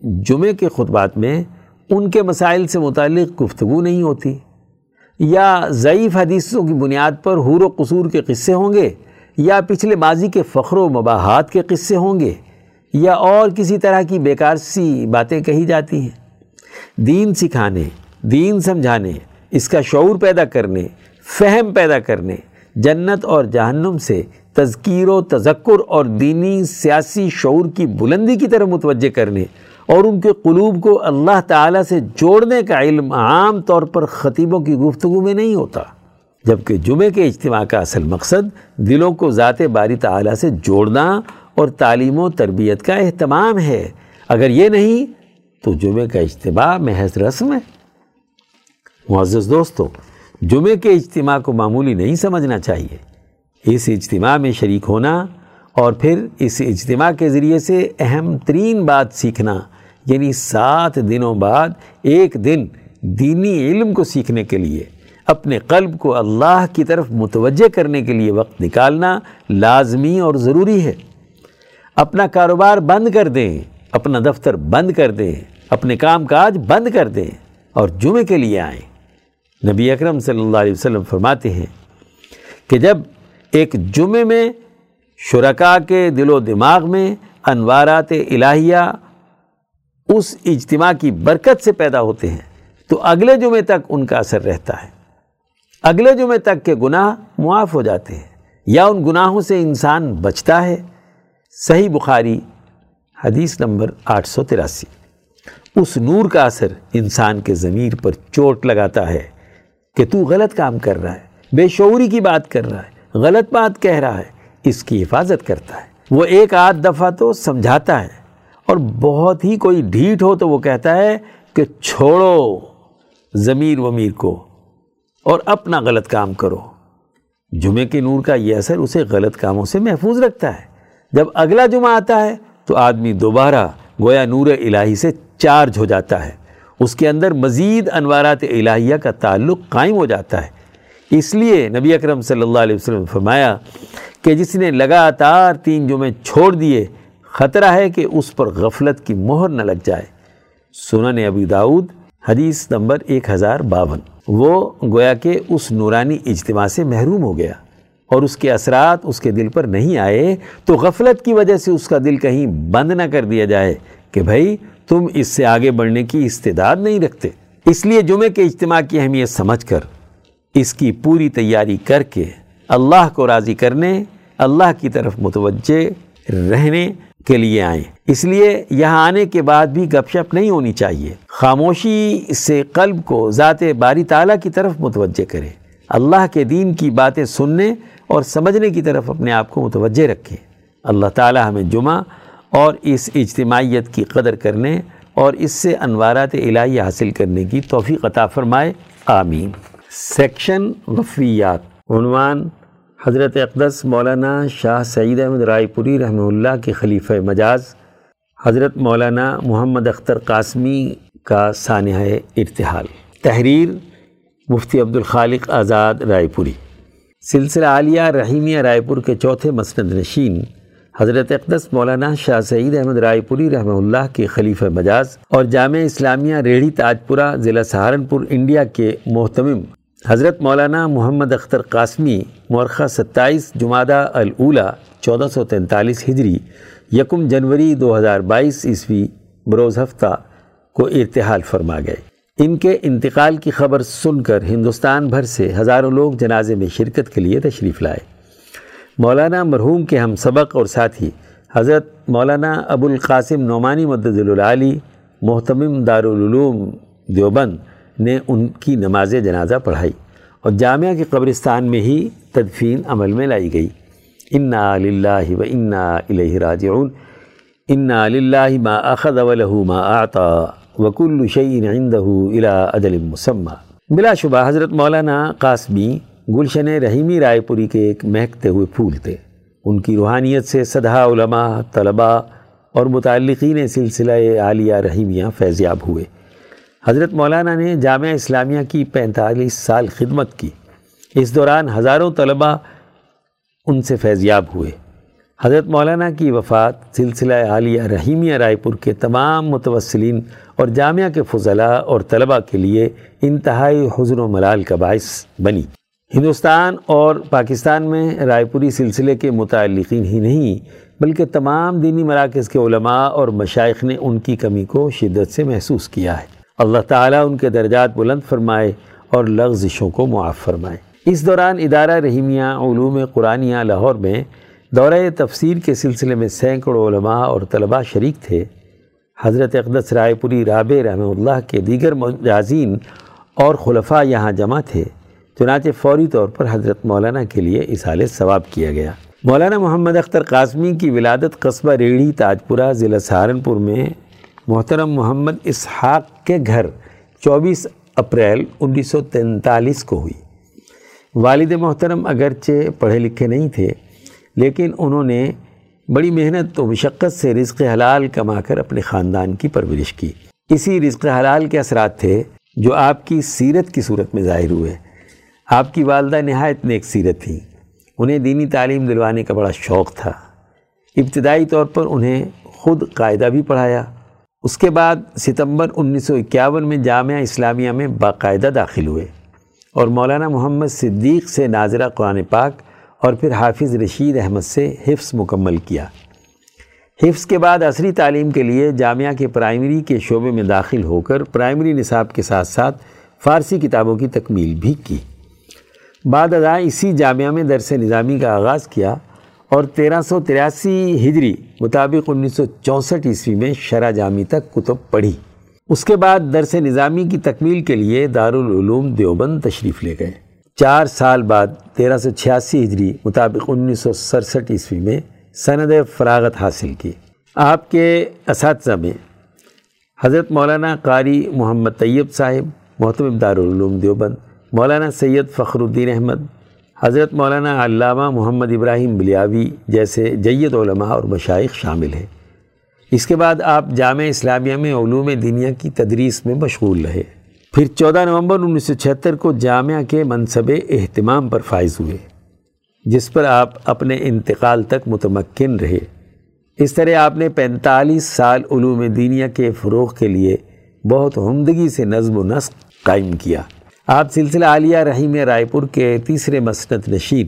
جمعے کے خطبات میں ان کے مسائل سے متعلق گفتگو نہیں ہوتی۔ یا ضعیف حدیثوں کی بنیاد پر حور و قصور کے قصے ہوں گے، یا پچھلے ماضی کے فخر و مباحات کے قصے ہوں گے، یا اور کسی طرح کی بیکار سی باتیں کہی جاتی ہیں۔ دین سکھانے، دین سمجھانے اس کا شعور پیدا کرنے، فہم پیدا کرنے، جنت اور جہنم سے تذکیر و تذکر اور دینی سیاسی شعور کی بلندی کی طرف متوجہ کرنے اور ان کے قلوب کو اللہ تعالیٰ سے جوڑنے کا علم عام طور پر خطیبوں کی گفتگو میں نہیں ہوتا، جبکہ جمعے کے اجتماع کا اصل مقصد دلوں کو ذات باری تعالیٰ سے جوڑنا اور تعلیم و تربیت کا اہتمام ہے۔ اگر یہ نہیں، تو جمعے کا اجتماع محض رسم ہے۔ معزز دوستو، جمعے کے اجتماع کو معمولی نہیں سمجھنا چاہیے۔ اس اجتماع میں شریک ہونا اور پھر اس اجتماع کے ذریعے سے اہم ترین بات سیکھنا یعنی سات دنوں بعد ایک دن دینی علم کو سیکھنے کے لیے، اپنے قلب کو اللہ کی طرف متوجہ کرنے کے لیے وقت نکالنا لازمی اور ضروری ہے۔ اپنا کاروبار بند کر دیں، اپنا دفتر بند کر دیں، اپنے کام کاج بند کر دیں اور جمعے کے لیے آئیں۔ نبی اکرم صلی اللہ علیہ وسلم فرماتے ہیں کہ جب ایک جمعے میں شرکا کے دل و دماغ میں انوارات الہیہ اس اجتماع کی برکت سے پیدا ہوتے ہیں، تو اگلے جمعے تک ان کا اثر رہتا ہے۔ اگلے جمعے تک کے گناہ معاف ہو جاتے ہیں، یا ان گناہوں سے انسان بچتا ہے۔ صحیح بخاری، حدیث نمبر آٹھ سو تراسی۔ اس نور کا اثر انسان کے ضمیر پر چوٹ لگاتا ہے۔ کہ تو غلط کام کر رہا ہے، بے شعوری کی بات کر رہا ہے، غلط بات کہہ رہا ہے، اس کی حفاظت کرتا ہے۔ وہ ایک آدھ دفعہ تو سمجھاتا ہے، اور بہت ہی کوئی ڈھیٹ ہو تو وہ کہتا ہے کہ چھوڑو ضمیر ومیر کو اور اپنا غلط کام کرو۔ جمعے کے نور کا یہ اثر اسے غلط کاموں سے محفوظ رکھتا ہے۔ جب اگلا جمعہ آتا ہے تو آدمی دوبارہ گویا نور الہی سے چارج ہو جاتا ہے۔ اس کے اندر مزید انوارات الہیہ کا تعلق قائم ہو جاتا ہے۔ اس لیے نبی اکرم صلی اللہ علیہ وسلم فرمایا کہ جس نے لگاتار تین جمعے چھوڑ دیے، خطرہ ہے کہ اس پر غفلت کی مہر نہ لگ جائے۔ سنن ابی داود حدیث نمبر ایک ہزار باون۔ وہ گویا کہ اس نورانی اجتماع سے محروم ہو گیا اور اس کے اثرات اس کے دل پر نہیں آئے، تو غفلت کی وجہ سے اس کا دل کہیں بند نہ کر دیا جائے کہ بھائی تم اس سے آگے بڑھنے کی استعداد نہیں رکھتے۔ اس لیے جمعے کے اجتماع کی اہمیت سمجھ کر، اس کی پوری تیاری کر کے اللہ کو راضی کرنے، اللہ کی طرف متوجہ رہنے کے لیے آئیں۔ اس لیے یہاں آنے کے بعد بھی گپ شپ نہیں ہونی چاہیے۔ خاموشی سے قلب کو ذات باری تعالیٰ کی طرف متوجہ کرے۔ اللہ کے دین کی باتیں سننے اور سمجھنے کی طرف اپنے آپ کو متوجہ رکھے۔ اللہ تعالیٰ ہمیں جمعہ اور اس اجتماعیت کی قدر کرنے اور اس سے انوارات الہی حاصل کرنے کی توفیق عطا فرمائے، آمین۔ سیکشن وفیات عنوان حضرت اقدس مولانا شاہ سعید احمد رائے پوری رحمہ اللہ کے خلیفہ مجاز، حضرت مولانا محمد اختر قاسمی کا سانحہ ارتحال۔ تحریر مفتی عبد الخالق آزاد رائے پوری۔ سلسلہ عالیہ رحیمیہ رائے پور کے چوتھے مسند نشین۔ حضرت اقدس مولانا شاہ سعید احمد رائے پوری رحمہ اللہ کے خلیفہ مجاز اور جامع اسلامیہ ریڑھی تاجپورہ ضلع سہارنپور انڈیا کے محتمم حضرت مولانا محمد اختر قاسمی مورخہ ستائیس جمادہ الاولا چودہ سو تینتالیس ہجری یکم جنوری دو ہزار بائیس عیسوی بروز ہفتہ کو ارتحال فرما گئے۔ ان کے انتقال کی خبر سن کر ہندوستان بھر سے ہزاروں لوگ جنازے میں شرکت کے لیے تشریف لائے۔ مولانا مرحوم کے ہم سبق اور ساتھی، حضرت مولانا ابو القاسم نعمانی مدد العلی محتمم دارالعلوم دیوبند نے ان کی نماز جنازہ پڑھائی اور جامعہ کے قبرستان میں ہی تدفین عمل میں لائی گئی۔ انا للہ و انا الیہ راجعون۔ انا للہ ما اخذ وله ما اعطا وکل شعین عنده الى اجل مسمى۔ بلا شبہ، حضرت مولانا قاسمی گلشن رحیمی رائے پوری کے ایک مہکتے ہوئے پھول تھے۔ ان کی روحانیت سے صدہ علماء، طلباء اور متعلقین سلسلہ عالیہ رحیمیہ فیضیاب ہوئے۔ حضرت مولانا نے جامعہ اسلامیہ کی پینتالیس سال خدمت کی۔ اس دوران ہزاروں طلباء ان سے فیضیاب ہوئے۔ حضرت مولانا کی وفات سلسلہ عالیہ رحیمیہ رائے پور کے تمام متوسلین اور جامعہ کے فضلاء اور طلباء کے لیے انتہائی حضر و ملال کا باعث بنی۔ ہندوستان اور پاکستان میں رائے پوری سلسلے کے متعلقین ہی نہیں، بلکہ تمام دینی مراکز کے علماء اور مشائق نے ان کی کمی کو شدت سے محسوس کیا ہے۔ اللہ تعالیٰ ان کے درجات بلند فرمائے اور لغزشوں کو معاف فرمائے۔ اس دوران ادارہ رحیمیہ علوم قرآنیہ لاہور میں دورہ تفسیر کے سلسلے میں سینکڑوں علماء اور طلباء شریک تھے۔ حضرت اقدس رائے پوری رابع رحمہ اللہ کے دیگر مجازین اور خلفاء یہاں جمع تھے۔ چنانچہ فوری طور پر حضرت مولانا کے لیے اصال ثواب کیا گیا۔ مولانا محمد اختر قاسمی کی ولادت قصبہ ریڑھی، تاجپورہ، ضلع سہارنپور میں محترم محمد اسحاق کے گھر چوبیس اپریل انیس سو تینتالیس کو ہوئی۔ والد محترم اگرچہ پڑھے لکھے نہیں تھے، لیکن انہوں نے بڑی محنت و مشقت سے رزق حلال کما کر اپنے خاندان کی پرورش کی۔ اسی رزق حلال کے اثرات تھے جو آپ کی سیرت کی صورت میں ظاہر ہوئے۔ آپ کی والدہ نہایت نیک سیرت تھی انہیں دینی تعلیم دلوانے کا بڑا شوق تھا۔ ابتدائی طور پر انہیں خود قاعدہ بھی پڑھایا۔ اس کے بعد ستمبر انیس سو اکیاون میں جامعہ اسلامیہ میں باقاعدہ داخل ہوئے اور مولانا محمد صدیق سے ناظرہ قرآن پاک اور پھر حافظ رشید احمد سے حفظ مکمل کیا۔ حفظ کے بعد عصری تعلیم کے لیے جامعہ کے پرائمری کے شعبے میں داخل ہو کر پرائمری نصاب کے ساتھ ساتھ فارسی کتابوں کی تکمیل بھی کی۔ بعد ازاں اسی جامعہ میں درس نظامی کا آغاز کیا اور تیرہ سو تراسی ہجری مطابق انیس سو چونسٹھ عیسوی میں شرح جامی تک کتب پڑھی۔ اس کے بعد درس نظامی کی تکمیل کے لیے دارالعلوم دیوبند تشریف لے گئے۔ چار سال بعد تیرہ سو چھیاسی ہجری مطابق انیس سو سڑسٹھ عیسوی میں سند فراغت حاصل کی۔ آپ کے اساتذہ میں حضرت مولانا قاری محمد طیب صاحب محتم دارالعلوم دیوبند مولانا سید فخر الدین احمد، حضرت مولانا علامہ محمد ابراہیم بلیاوی جیسے جید علماء اور مشائق شامل ہیں۔ اس کے بعد آپ جامع اسلامیہ میں علوم دنیا کی تدریس میں مشغول رہے۔ پھر چودہ نومبر انیس سو چھہتر کو جامعہ کے منصب اہتمام پر فائز ہوئے، جس پر آپ اپنے انتقال تک متمکن رہے۔ اس طرح آپ نے پینتالیس سال علوم دینیا کے فروغ کے لیے بہت عمدگی سے نظم و نسق قائم کیا۔ آپ سلسلہ عالیہ رحیم رائے پور کے تیسرے مسنت نشین،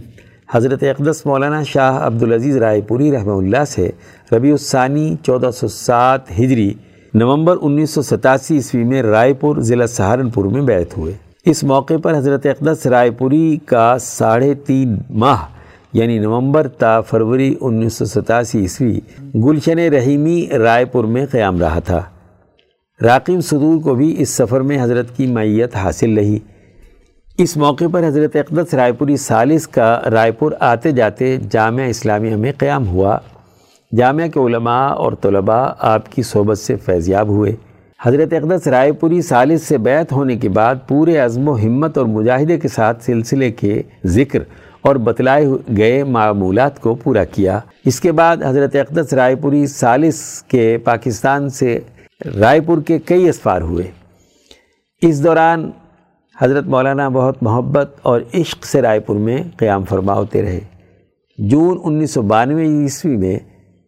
حضرت اقدس مولانا شاہ عبدالعزیز رائے پوری رحمہ اللہ سے ربیع الثانی چودہ سو سات ہجری نومبر انیس سو ستاسی عیسوی میں رائے پور ضلع سہارنپور میں بیعت ہوئے۔ اس موقع پر حضرت اقدس رائے پوری کا ساڑھے تین ماہ یعنی نومبر تا فروری انیس سو ستاسی عیسوی، گلشن رحیمی رائے پور میں قیام رہا تھا۔ راقیم صدور کو بھی اس سفر میں حضرت کی معیت حاصل رہی۔ اس موقع پر حضرت اقدس رائے پوری سالس کا رائے پور آتے جاتے جامعہ اسلامیہ میں قیام ہوا۔ جامعہ کے علماء اور طلباء آپ کی صحبت سے فیضیاب ہوئے۔ حضرت اقدس رائے پوری سالس سے بیعت ہونے کے بعد پورے عزم و ہمت اور مجاہدے کے ساتھ سلسلے کے ذکر اور بتلائے گئے معمولات کو پورا کیا۔ اس کے بعد حضرت اقدس رائے پوری سالس کے پاکستان سے رائے پور کے کئی اسفار ہوئے۔ اس دوران حضرت مولانا بہت محبت اور عشق سے رائے پور میں قیام فرما ہوتے رہے۔ جون انیس سو بانوے عیسوی میں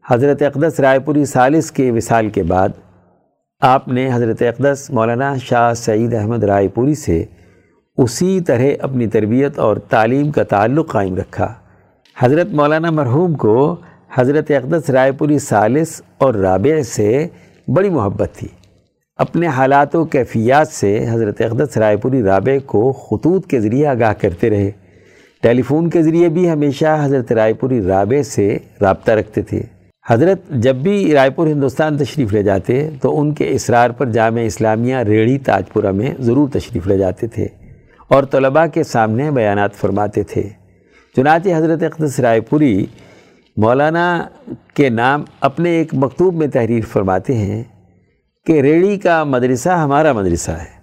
حضرت اقدس رائے پوری سالس کے وصال کے بعد آپ نے حضرت اقدس مولانا شاہ سعید احمد رائے پوری سے اسی طرح اپنی تربیت اور تعلیم کا تعلق قائم رکھا۔ حضرت مولانا مرحوم کو حضرت اقدس رائے پوری سالس اور رابع سے بڑی محبت تھی۔ اپنے حالات و کیفیات سے حضرت اقدس رائے پوری رابع کو خطوط کے ذریعے آگاہ کرتے رہے۔ ٹیلی فون کے ذریعے بھی ہمیشہ حضرت رائے پوری رابع سے رابطہ رکھتے تھے۔ حضرت جب بھی رائے پور ہندوستان تشریف لے جاتے تو ان کے اصرار پر جامعہ اسلامیہ ریڑھی تاج پورہ میں ضرور تشریف لے جاتے تھے اور طلباء کے سامنے بیانات فرماتے تھے۔ چنانچہ حضرت اقدس رائے پوری مولانا کے نام اپنے ایک مکتوب میں تحریر فرماتے ہیں۔ کہ ریڑھی کا مدرسہ ہمارا مدرسہ ہے۔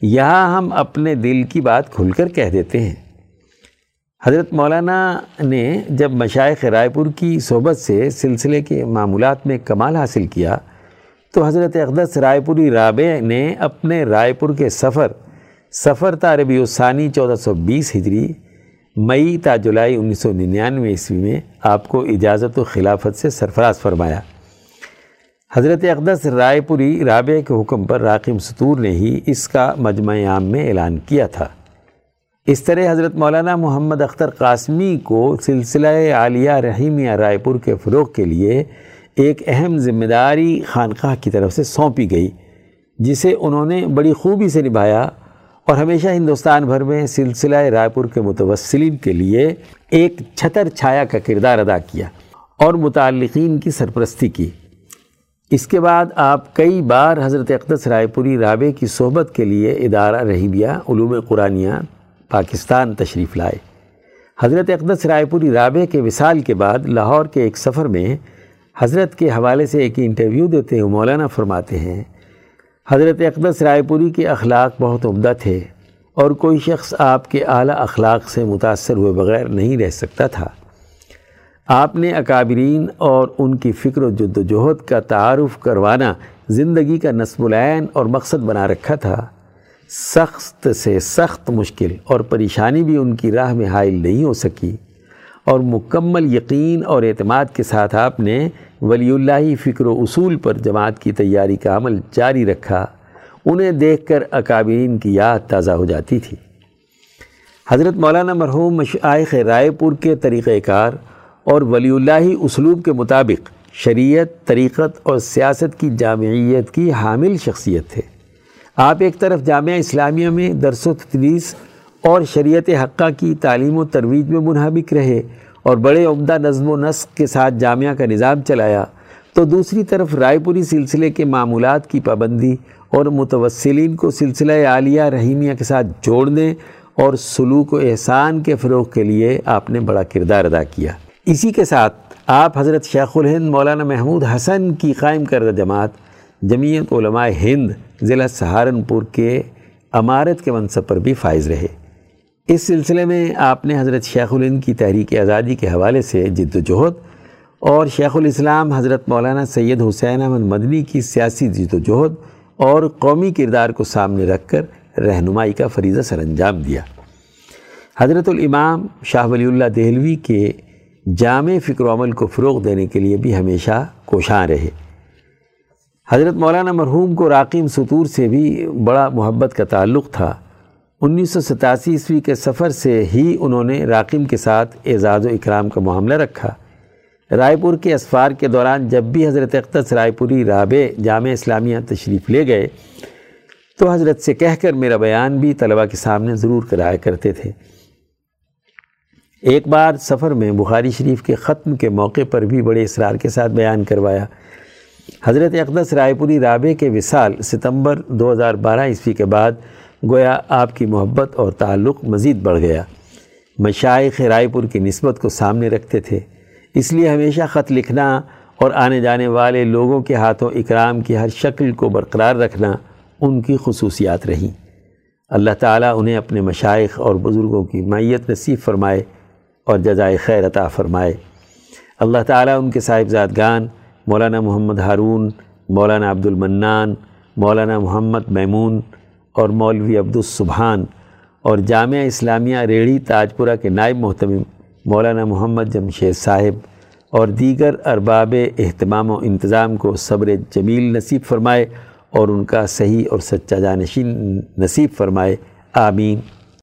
یہاں ہم اپنے دل کی بات کھل کر کہہ دیتے ہیں۔ حضرت مولانا نے جب مشائق رائے پور کی صحبت سے سلسلے کے معمولات میں کمال حاصل کیا، تو حضرت اقدس رائے پوری رابع نے اپنے رائے پور کے سفر سفر تا ربیع الثانی چودہ سو بیس ہجری، مئی تا جولائی انیس سو ننانوے عیسوی میں آپ کو اجازت و خلافت سے سرفراز فرمایا۔ حضرت اقدس رائے پوری رابع کے حکم پر راقم سطور نے ہی اس کا مجمع عام میں اعلان کیا تھا۔ اس طرح حضرت مولانا محمد اختر قاسمی کو سلسلہ عالیہ رحیمیہ رائے پور کے فروغ کے لیے ایک اہم ذمہ داری خانقاہ کی طرف سے سونپی گئی، جسے انہوں نے بڑی خوبی سے نبھایا اور ہمیشہ ہندوستان بھر میں سلسلہ رائے پور کے متوسلین کے لیے ایک چھتر چھایا کا کردار ادا کیا اور متعلقین کی سرپرستی کی۔ اس کے بعد آپ کئی بار حضرت اقدس رائے پوری رابع کی صحبت کے لیے ادارہ رحیبیہ علوم قرآنیہ، پاکستان تشریف لائے۔ حضرت اقدس رائے پوری رابع کے وصال کے بعد لاہور کے ایک سفر میں حضرت کے حوالے سے ایک انٹرویو دیتے ہوئے مولانا فرماتے ہیں، حضرت اقدس رائے پوری کے اخلاق بہت عمدہ تھے اور کوئی شخص آپ کے اعلیٰ اخلاق سے متاثر ہوئے بغیر نہیں رہ سکتا تھا۔ آپ نے اکابرین اور ان کی فکر و جد و جہد کا تعارف کروانا زندگی کا نصب العین اور مقصد بنا رکھا تھا۔ سخت سے سخت مشکل اور پریشانی بھی ان کی راہ میں حائل نہیں ہو سکی۔ اور مکمل یقین اور اعتماد کے ساتھ آپ نے ولی اللہ فکر و اصول پر جماعت کی تیاری کا عمل جاری رکھا۔ انہیں دیکھ کر اکابرین کی یاد تازہ ہو جاتی تھی۔ حضرت مولانا مرحوم مشائق رائے پور کے طریقہ کار اور ولی اللہ اسلوب کے مطابق شریعت، طریقت اور سیاست کی جامعیت کی حامل شخصیت تھے آپ ایک طرف جامعہ اسلامیہ میں درس و تدریس اور شریعت حقہ کی تعلیم و ترویج میں منحبک رہے اور بڑے عمدہ نظم و نسق کے ساتھ جامعہ کا نظام چلایا، تو دوسری طرف رائے پوری سلسلے کے معمولات کی پابندی اور متوسلین کو سلسلہ عالیہ رحیمیہ کے ساتھ جوڑنے اور سلوک و احسان کے فروغ کے لیے آپ نے بڑا کردار ادا کیا۔ اسی کے ساتھ آپ حضرت شیخ الہند مولانا محمود حسن کی قائم کردہ جماعت جمعیت علماء ہند ضلع سہارنپور کے امارت کے منصب پر بھی فائز رہے۔ اس سلسلے میں آپ نے حضرت شیخ الہند کی تحریک آزادی کے حوالے سے جد و جہد اور شیخ الاسلام حضرت مولانا سید حسین احمد مدنی کی سیاسی جد و جہد اور قومی کردار کو سامنے رکھ کر رہنمائی کا فریضہ سر انجام دیا۔ حضرت الامام شاہ ولی اللہ دہلوی کے جامع فکر و عمل کو فروغ دینے کے لیے بھی ہمیشہ کوشاں رہے۔ حضرت مولانا مرحوم کو راقیم سطور سے بھی بڑا محبت کا تعلق تھا۔ انیس سو ستاسی عیسوی کے سفر سے ہی انہوں نے راقیم کے ساتھ اعزاز و اکرام کا معاملہ رکھا۔ رائے پور کے اسفار کے دوران جب بھی حضرت اقدس رائے پوری رابع جامع اسلامیہ تشریف لے گئے تو حضرت سے کہہ کر میرا بیان بھی طلبہ کے سامنے ضرور کرایا کرتے تھے۔ ایک بار سفر میں بخاری شریف کے ختم کے موقع پر بھی بڑے اصرار کے ساتھ بیان کروایا۔ حضرت اقدس رائے پوری رابع کے وصال ستمبر دو ہزار بارہ عیسوی کے بعد گویا آپ کی محبت اور تعلق مزید بڑھ گیا۔ مشائق رائے پور کی نسبت کو سامنے رکھتے تھے۔ اس لیے ہمیشہ خط لکھنا اور آنے جانے والے لوگوں کے ہاتھوں اکرام کی ہر شکل کو برقرار رکھنا ان کی خصوصیات رہیں۔ اللہ تعالیٰ انہیں اپنے مشائق اور بزرگوں کی معیت نصیب فرمائے۔ اور جزائے خیر عطا فرمائے۔ اللہ تعالیٰ ان کے صاحبزادگان، مولانا محمد ہارون، مولانا عبد المنان مولانا محمد میمون اور مولوی عبد السبحان اور جامعہ اسلامیہ ریڑھی تاجپورہ کے نائب محتمم مولانا محمد جمشید صاحب اور دیگر ارباب اہتمام و انتظام کو صبر جمیل نصیب فرمائے اور ان کا صحیح اور سچا جانشین نصیب فرمائے۔ آمین۔